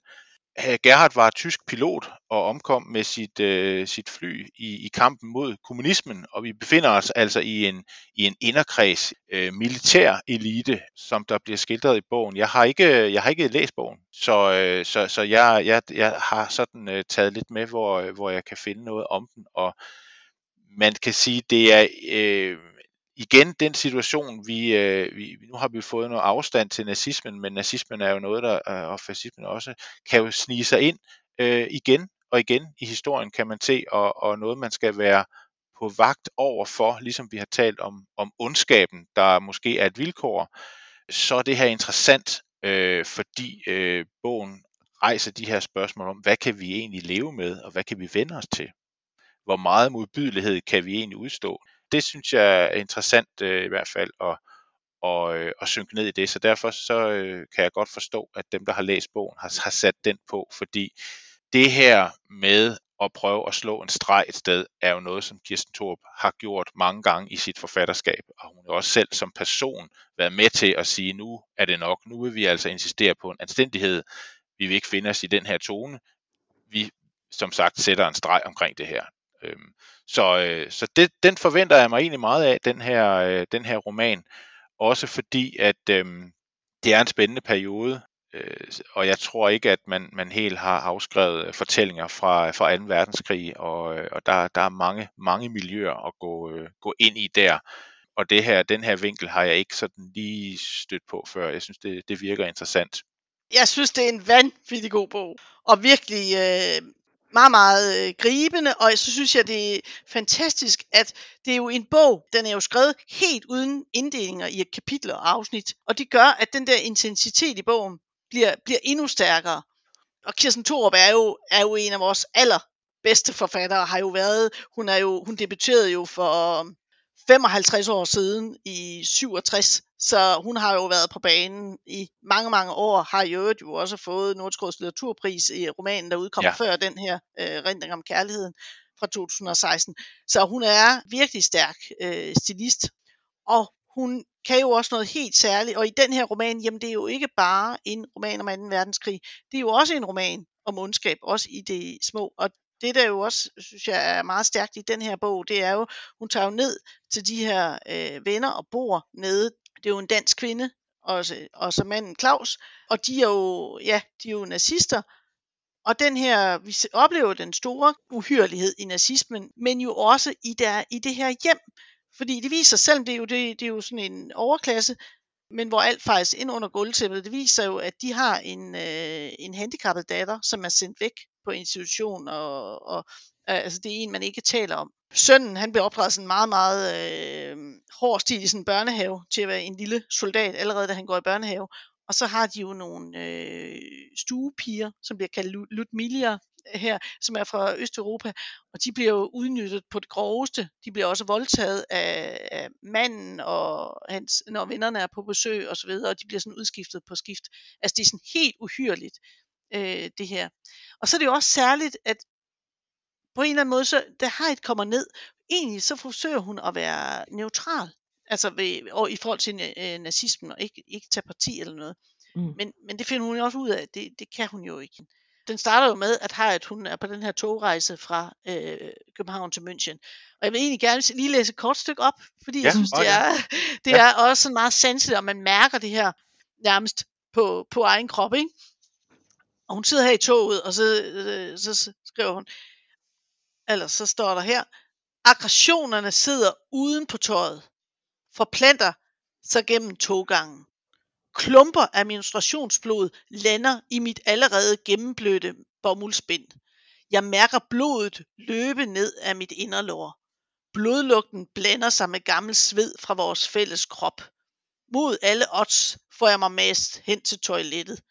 Gerhard var tysk pilot og omkom med sit, øh, sit fly i, i kampen mod kommunismen, og vi befinder os altså i en, i en inderkreds øh, militær elite, som der bliver skildret i bogen. Jeg har ikke, jeg har ikke læst bogen, så, øh, så, så jeg, jeg, jeg har sådan øh, taget lidt med, hvor, øh, hvor jeg kan finde noget om den, og man kan sige, det er øh, igen den situation, vi, øh, vi, nu har vi fået noget afstand til nazismen, men nazismen er jo noget, der, øh, og fascismen også, kan jo snige sig ind øh, igen, og igen i historien, kan man se, og, og noget, man skal være på vagt over for, ligesom vi har talt om, om ondskaben, der måske er et vilkår, så er det her interessant, øh, fordi øh, bogen rejser de her spørgsmål om, hvad kan vi egentlig leve med, og hvad kan vi vende os til? Hvor meget modbydelighed kan vi egentlig udstå? Det synes jeg er interessant øh, i hvert fald at, og, øh, og synke ned i det. Så derfor så øh, kan jeg godt forstå, at dem, der har læst bogen, har, har sat den på, fordi det her med at prøve at slå en streg et sted, er jo noget, som Kirsten Thorup har gjort mange gange i sit forfatterskab, og hun har også selv som person været med til at sige, nu er det nok, nu vil vi altså insistere på en anstændighed, vi vil ikke finde os i den her tone, vi som sagt sætter en streg omkring det her. Øhm, så øh, så det, den forventer jeg mig egentlig meget af, den her, øh, den her roman, også fordi at øh, det er en spændende periode, øh, og jeg tror ikke, at man, man helt har afskrevet øh, fortællinger fra, fra 2. verdenskrig, og, øh, og der, der er mange, mange miljøer at gå, øh, gå ind i der. Og det her, den her vinkel har jeg ikke sådan lige stødt på før. Jeg synes, det, det virker interessant. Jeg synes, det er en vanvittig god bog. Og virkelig øh, meget, meget øh, gribende, og så synes jeg, det er fantastisk, at det er jo en bog, den er jo skrevet helt uden inddelinger i kapitler kapitel og afsnit, og det gør, at den der intensitet i bogen bliver, bliver endnu stærkere. Og Kirsten Thorup er jo, er jo en af vores allerbedste forfattere, har jo været, hun, er jo, hun debuterede jo for øh, 55 år siden i 67, så hun har jo været på banen i mange, mange år, har i øvrigt jo også fået Nordskreds litteraturpris i romanen, der udkom ja. før den her øh, rendring om kærligheden fra 2016. Så hun er virkelig stærk øh, stilist, og hun kan jo også noget helt særligt, og i den her roman, jamen det er jo ikke bare en roman om 2. verdenskrig, det er jo også en roman om ondskab, også i det små, og det der jo også, synes jeg, er meget stærkt i den her bog, det er jo, hun tager jo ned til de her øh, venner og bor nede. Det er jo en dansk kvinde, og, og så manden Claus, og de er jo, ja, de er jo nazister, og den her, vi oplever den store uhyrelighed i nazismen, men jo også i, der, i det her hjem, fordi det viser, selvom det er jo, det, det er jo sådan en overklasse, men hvor alt faktisk ind under gulvtæppet, det viser jo, at de har en, øh, en handicappet datter, som er sendt væk på institution, og, og altså det er en, man ikke taler om. Sønnen, han bliver opdraget sådan meget, meget øh, hård stil i sådan en børnehave, til at være en lille soldat, allerede da han går i børnehave. Og så har de jo nogle øh, stuepiger, som bliver kaldt Ludmilla øh, her, som er fra Østeuropa, og de bliver jo udnyttet på det groveste. De bliver også voldtaget af, af manden, og hans, når vennerne er på besøg og så videre, og de bliver sådan udskiftet på skift. Altså det er sådan helt uhyrligt, øh, det her. Og så er det jo også særligt, at på en eller anden måde, så da Haidt kommer ned, egentlig så forsøger hun at være neutral, altså ved, og i forhold til øh, nazismen, og ikke, ikke tage parti eller noget. Mm. Men, men det finder hun jo også ud af, det, det kan hun jo ikke. Den starter jo med, at Harriet hun er på den her togrejse fra øh, København til München. Og jeg vil egentlig gerne lige læse et kort stykke op, fordi ja, jeg synes, det er, det ja. er også sådan meget sanseligt, og man mærker det her nærmest på, på egen krop. Ikke? Og hun sidder her i toget, og så, øh, så skriver hun, eller så står der her, aggressionerne sidder uden på tøjet, forplanter sig gennem toggangen. Klumper af menstruationsblod lander i mit allerede gennemblødte bomuldsbind. Jeg mærker blodet løbe ned af mit inderlår. Blodlugten blander sig med gammel sved fra vores fælles krop. Mod alle odds får jeg mig mast hen til toilettet.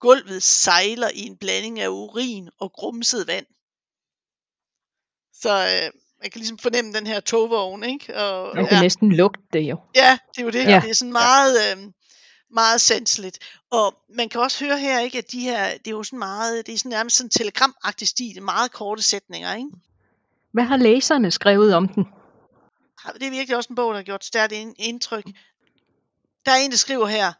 Gulvet sejler i en blanding af urin og grumset vand. Så øh, man kan ligesom fornemme den her togvogn, ikke? Og, man kan ja. næsten lugte det jo. Ja, det er jo det. Ja. Det er sådan meget, øh, meget sanseligt. Og man kan også høre her, ikke, at de her, det er jo sådan meget, det er sådan nærmest sådan telegramagtig stil, meget korte sætninger, ikke? Hvad har læserne skrevet om den? Det er virkelig også en bog, der har gjort stærkt indtryk. Der er en, der skriver her,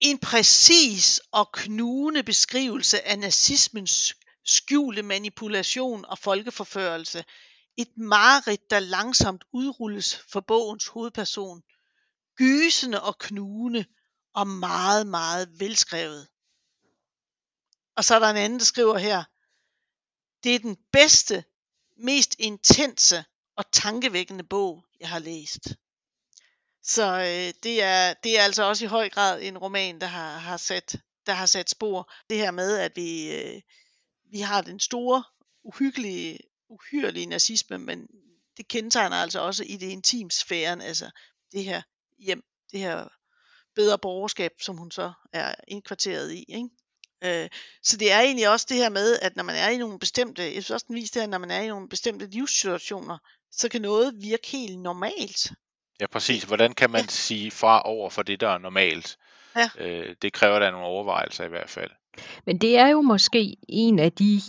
en præcis og knugende beskrivelse af nazismens skjulte manipulation og folkeforførelse. Et mareridt, der langsomt udrulles for bogens hovedperson. Gysende og knugende og meget, meget velskrevet. Og så er der en anden, der skriver her, det er den bedste, mest intense og tankevækkende bog, jeg har læst. Så øh, det, er, det er altså også i høj grad en roman, der har, har, sat, der har sat spor. Det her med, at vi, øh, vi har den store uhyggelige, uhyrlige nazisme, men det kendetegner altså også i det intimsfæren, altså det her hjem, det her bedre borgerskab, som hun så er indkvarteret i. Ikke? Øh, så det er egentlig også det her med, at når man er i nogle bestemte, jeg synes også den viser det, at når man er i nogle bestemte livssituationer, så kan noget virke helt normalt. Ja, præcis. Hvordan kan man ja. sige fra over for det, der er normalt? Ja. Øh, det kræver da nogle overvejelser i hvert fald. Men det er jo måske en af de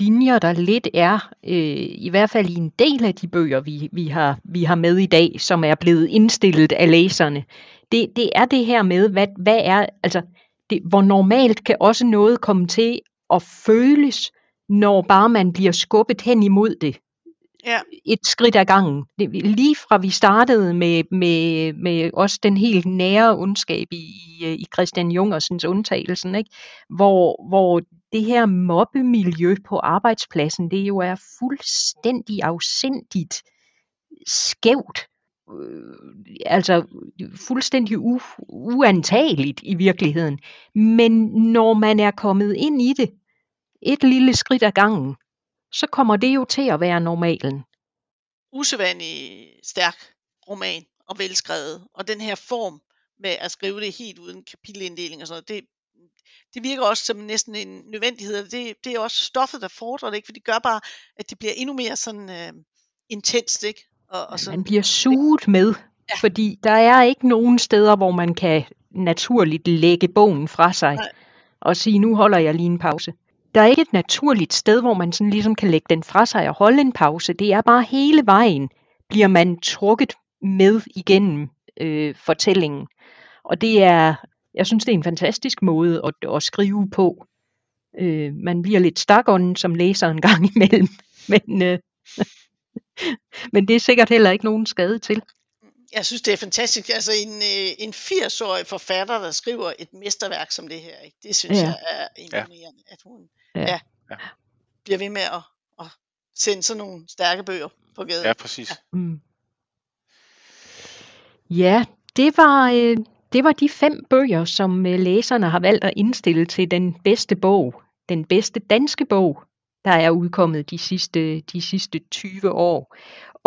linjer, der lidt er, øh, i hvert fald i en del af de bøger, vi, vi, har, vi har med i dag, som er blevet indstillet af læserne. Det, det er det her med, hvad, hvad er, altså, det, hvor normalt kan også noget komme til at føles, når bare man bliver skubbet hen imod det. Ja. Et skridt ad gangen. Lige fra vi startede med, med, med også den helt nære ondskab i, i, i Christian Jungersens undtagelsen, ikke? Hvor, hvor det her mobbemiljø på arbejdspladsen, det jo er fuldstændig afsindigt skævt. Øh, altså fuldstændig u- uantageligt i virkeligheden. Men når man er kommet ind i det, et lille skridt ad gangen, så kommer det jo til at være normalen. Usædvanlig stærk roman og velskrevet, og den her form med at skrive det helt uden kapitelinddeling og sådan noget, det, det virker også som næsten en nødvendighed. Det, det er også stoffet, der fordrer det, ikke? for det gør bare, at det bliver endnu mere sådan øh, intenst. Ikke? Og, og sådan, man bliver suget med, ja. fordi der er ikke nogen steder, hvor man kan naturligt lægge bogen fra sig Nej. og sige, nu holder jeg lige en pause. Der er ikke et naturligt sted, hvor man sådan ligesom kan lægge den fra sig og holde en pause. Det er bare hele vejen, bliver man trukket med igennem øh, fortællingen. Og det er, jeg synes, det er en fantastisk måde at, at skrive på. Øh, man bliver lidt stakånden som læser en gang imellem, men, øh, men det er sikkert heller ikke nogen skade til. Jeg synes, det er fantastisk. Altså en, øh, en 80-årig forfatter, der skriver et mesterværk som det her, ikke? det synes ja. jeg er imponerende, ja. at hun ja. Ja, bliver ved med at, at sende sådan nogle stærke bøger på gaden. Ja, præcis. Ja, mm. ja det var... Øh, det var de fem bøger, som øh, læserne har valgt at indstille til den bedste bog, den bedste danske bog, der er udkommet de sidste, de sidste 20 år.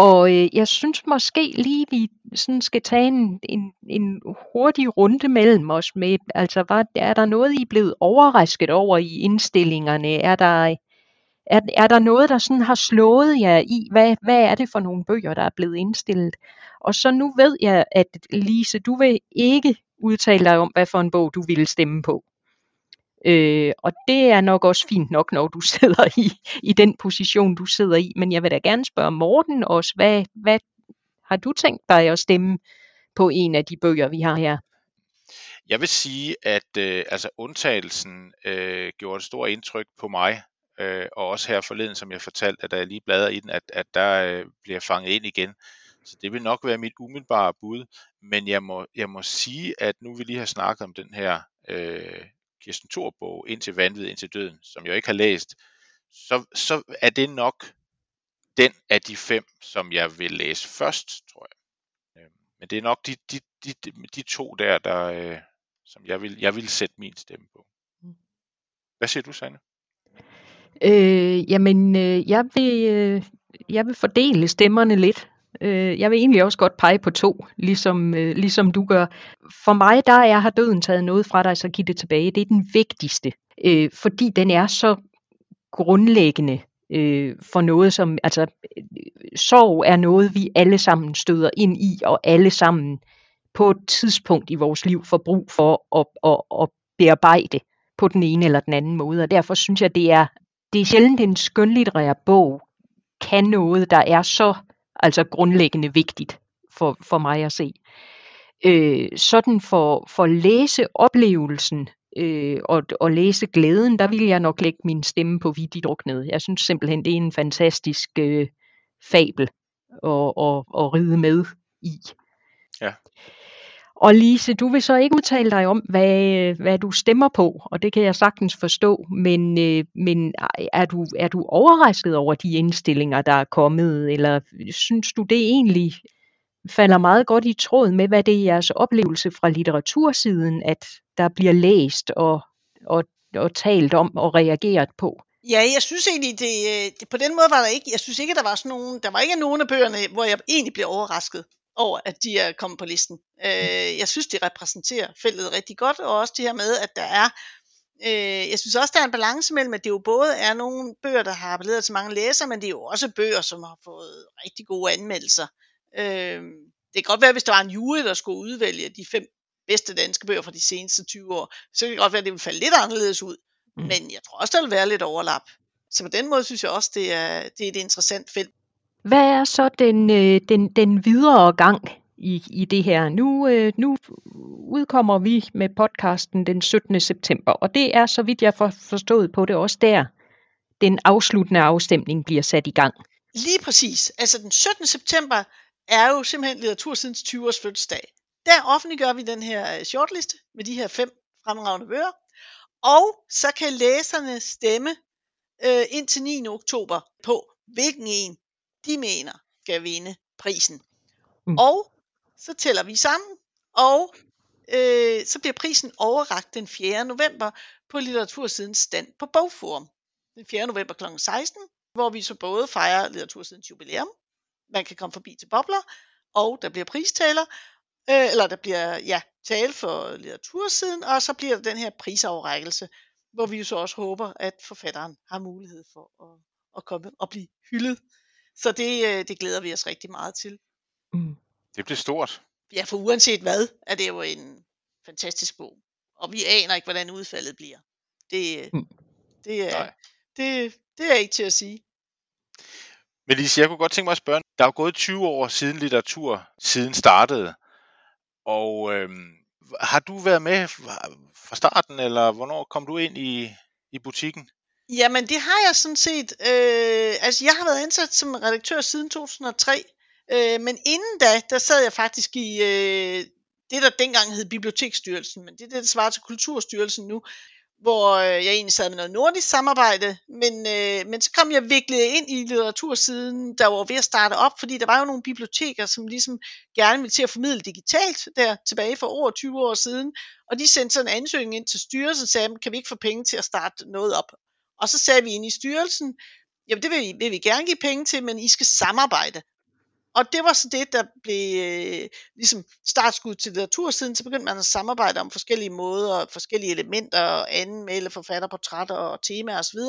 Og øh, jeg synes måske lige, vi sådan skal tage en, en, en hurtig runde mellem os med, altså hvad, er der noget, I er blevet overrasket over i indstillingerne? Er der, er, er der noget, der sådan har slået jer i? Hvad, hvad er det for nogle bøger, der er blevet indstillet? Og så nu ved jeg, at Lise, du vil ikke udtale dig om, hvad for en bog du ville stemme på. Øh, og det er nok også fint nok, når du sidder i, i den position, du sidder i. Men jeg vil da gerne spørge Morten også, hvad, hvad har du tænkt dig at stemme på en af de bøger, vi har her? Jeg vil sige, at øh, altså undtagelsen øh, gjorde et stort indtryk på mig, øh, og også her forleden, som jeg fortalte, at da jeg lige bladrer i den, at, at der øh, bliver fanget ind igen. Så det vil nok være mit umiddelbare bud, men jeg må, jeg må sige, at nu vi lige har snakket om den her øh, Kirsten Thor bog, Indtil vanvid, indtil døden, som jeg ikke har læst, så, så er det nok den af de fem, som jeg vil læse først, tror jeg. Øh, men det er nok de, de, de, de to der, der øh, som jeg vil, jeg vil sætte min stemme på. Mm. Hvad siger du, Sanne? Øh, jamen, øh, jeg, vil, øh, jeg vil fordele stemmerne lidt. Øh, jeg vil egentlig også godt pege på to, ligesom, øh, ligesom du gør. For mig, der er har døden taget noget fra dig, så giv det tilbage. Det er den vigtigste, øh, fordi den er så grundlæggende øh, for noget, som, altså, sorg er noget, vi alle sammen støder ind i, og alle sammen på et tidspunkt i vores liv får brug for at, at, at bearbejde på den ene eller den anden måde. Og derfor synes jeg, det er, det er sjældent en skønlitterær bog kan noget, der er så altså grundlæggende vigtigt for, for mig at se. Øh, sådan for, for læseoplevelsen øh, og, og læse glæden, der vil jeg nok lægge min stemme på Vidi Druknede. Jeg synes simpelthen, det er en fantastisk øh, fabel at, at, at ride med i. Ja. Og Lise, du vil så ikke udtale dig om, hvad, hvad du stemmer på, og det kan jeg sagtens forstå, men, øh, men er, du, er du overrasket over de indstillinger, der er kommet, eller synes du det egentlig falder meget godt i tråd med, hvad det er jeres oplevelse fra litteratursiden, at der bliver læst og, og, og talt om og reageret på? Ja, jeg synes egentlig, det, det, på den måde var der ikke, jeg synes ikke, der var sådan nogen, der var ikke nogen af bøgerne, hvor jeg egentlig blev overrasket over, at de er kommet på listen. Øh, jeg synes, de repræsenterer feltet rigtig godt, og også det her med, at der er, øh, jeg synes også, der er en balance mellem, at det jo både er nogle bøger, der har appelleret til mange læsere, men det er jo også bøger, som har fået rigtig gode anmeldelser. Øh, det kan godt være, hvis der var en jury, der skulle udvælge de fem bedste danske bøger fra de seneste 20 år, så kan det godt være, at det vil falde lidt anderledes ud. Mm. Men jeg tror også, der vil være lidt overlap. Så på den måde synes jeg også, det er, det er et interessant felt. Hvad er så den, øh, den, den videre gang i, i det her? Nu, øh, nu udkommer vi med podcasten den 17. september, og det er, så vidt jeg har forstået på det, også der, den afsluttende afstemning bliver sat i gang. Lige præcis. Altså den 17. september er jo simpelthen litteratursidens 20 års fødselsdag. Der offentliggør vi den her shortlist shortliste med de her fem fremragende bøger, og så kan læserne stemme øh, indtil 9. oktober på, hvilken en de mener skal vinde prisen. Mm. Og så tæller vi sammen, og øh, så bliver prisen overragt den 4. november på Litteratursidens stand på Bogforum. Den 4. november kl. 16, hvor vi så både fejrer Litteratursidens jubilæum, man kan komme forbi til bobler, og der bliver pristaler, øh, eller der bliver ja, tale for litteratursiden, og så bliver der den her prisoverrækkelse, hvor vi jo så også håber, at forfatteren har mulighed for at, at komme og blive hyldet. Så det, øh, det glæder vi os rigtig meget til. Mm. Det bliver stort. Ja, for uanset hvad, er det jo en fantastisk bog. Og vi aner ikke, hvordan udfaldet bliver. Det, mm. det, er, det, det er ikke til at sige. Men Lise, jeg kunne godt tænke mig at spørge, der er jo gået 20 år siden litteratur siden startede. Og øhm, har du været med fra starten, eller hvornår kom du ind i, i butikken? Jamen, det har jeg sådan set. Øh, altså, jeg har været ansat som redaktør siden 2003. Øh, men inden da, der sad jeg faktisk i øh, det, der dengang hed Biblioteksstyrelsen, men det er det, der svarer til Kulturstyrelsen nu hvor øh, jeg egentlig sad med noget nordisk samarbejde, men, øh, men så kom jeg virkelig ind i litteratursiden, der var ved at starte op, fordi der var jo nogle biblioteker, som ligesom gerne ville til at formidle digitalt der tilbage for over 20 år siden, og de sendte sådan en ansøgning ind til styrelsen, og sagde, kan vi ikke få penge til at starte noget op? Og så sagde vi ind i styrelsen, jamen det vil vi, vil vi gerne give penge til, men I skal samarbejde og det var så det, der blev øh, ligesom startskud til litteratursiden. Så begyndte man at samarbejde om forskellige måder, forskellige elementer, anmelde forfatterportrætter og temaer osv.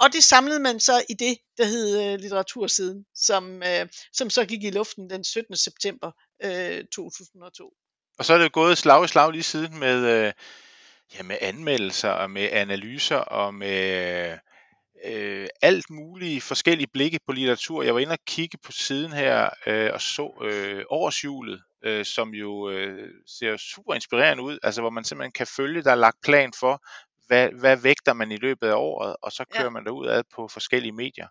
Og det samlede man så i det, der hed øh, litteratursiden, som, øh, som så gik i luften den 17. september øh, 2002. Og så er det gået slag i slag lige siden med, øh, ja, med anmeldelser og med analyser og med øh, alt mulige forskellige blikke på litteratur. Jeg var inde og kigge på siden her øh, og så øh, årshjulet, øh, som jo øh, ser super inspirerende ud, altså hvor man simpelthen kan følge, der er lagt plan for, hvad, hvad vægter man i løbet af året, og så kører ja. man derud ad på forskellige medier.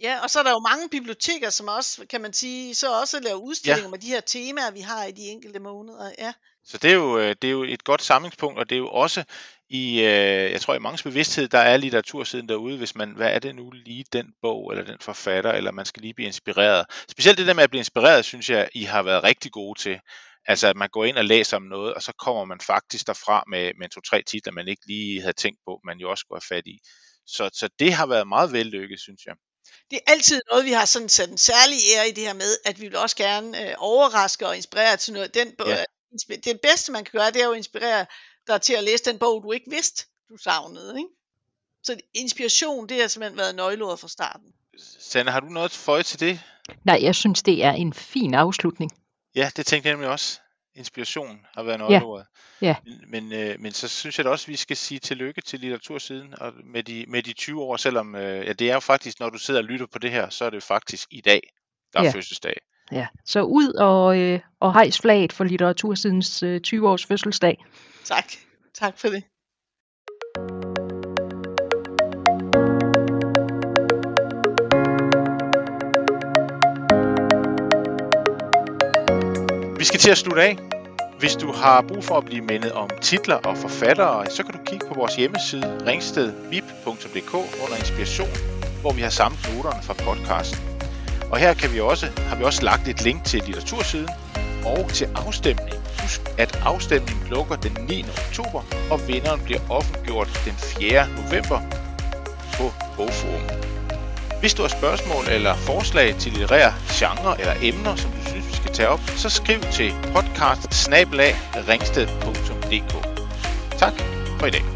Ja, og så er der jo mange biblioteker, som også, kan man sige, så også laver udstillinger ja. med de her temaer, vi har i de enkelte måneder. Ja. Så det er, jo, øh, det er jo et godt samlingspunkt, og det er jo også i, øh, jeg tror i mange bevidsthed, der er litteratursiden derude, hvis man, hvad er det nu lige den bog, eller den forfatter, eller man skal lige blive inspireret. Specielt det der med at blive inspireret, synes jeg, I har været rigtig gode til. Altså at man går ind og læser om noget, og så kommer man faktisk derfra med, med to-tre titler, man ikke lige havde tænkt på, man jo også skulle have fat i. Så, så det har været meget vellykket, synes jeg. Det er altid noget, vi har sådan sat en særlig ære i det her med, at vi vil også gerne øh, overraske og inspirere til noget. Den, ja. Det bedste, man kan gøre, det er jo at inspirere dig til at læse den bog, du ikke vidste, du savnede. Ikke? Så inspiration, det har simpelthen været nøgleordet fra starten. Sanne, har du noget for til det? Nej, jeg synes, det er en fin afslutning. Ja, det tænkte jeg nemlig også. Inspiration har været nøgleordet. Ja. ja. Men, men, øh, men så synes jeg da også, at vi skal sige tillykke til litteratursiden og med, de, med de 20 år, selvom øh, ja, det er jo faktisk, når du sidder og lytter på det her, så er det faktisk i dag, der er ja. fødselsdag. Ja, så ud og, øh, og hejs flaget for litteratursidens øh, 20 års fødselsdag. Tak. Tak for det. Skal til at slutte af. Hvis du har brug for at blive mindet om titler og forfattere, så kan du kigge på vores hjemmeside ringstedvip.dk under inspiration, hvor vi har samlet noterne fra podcasten. Og her kan vi også, har vi også lagt et link til litteratursiden og til afstemning. Husk, at afstemningen lukker den 9. oktober, og vinderen bliver offentliggjort den 4. november. på Bogforum. Hvis du har spørgsmål eller forslag til litterære genre eller emner, som du synes, skal tage op, så skriv til podcast Tak for i dag.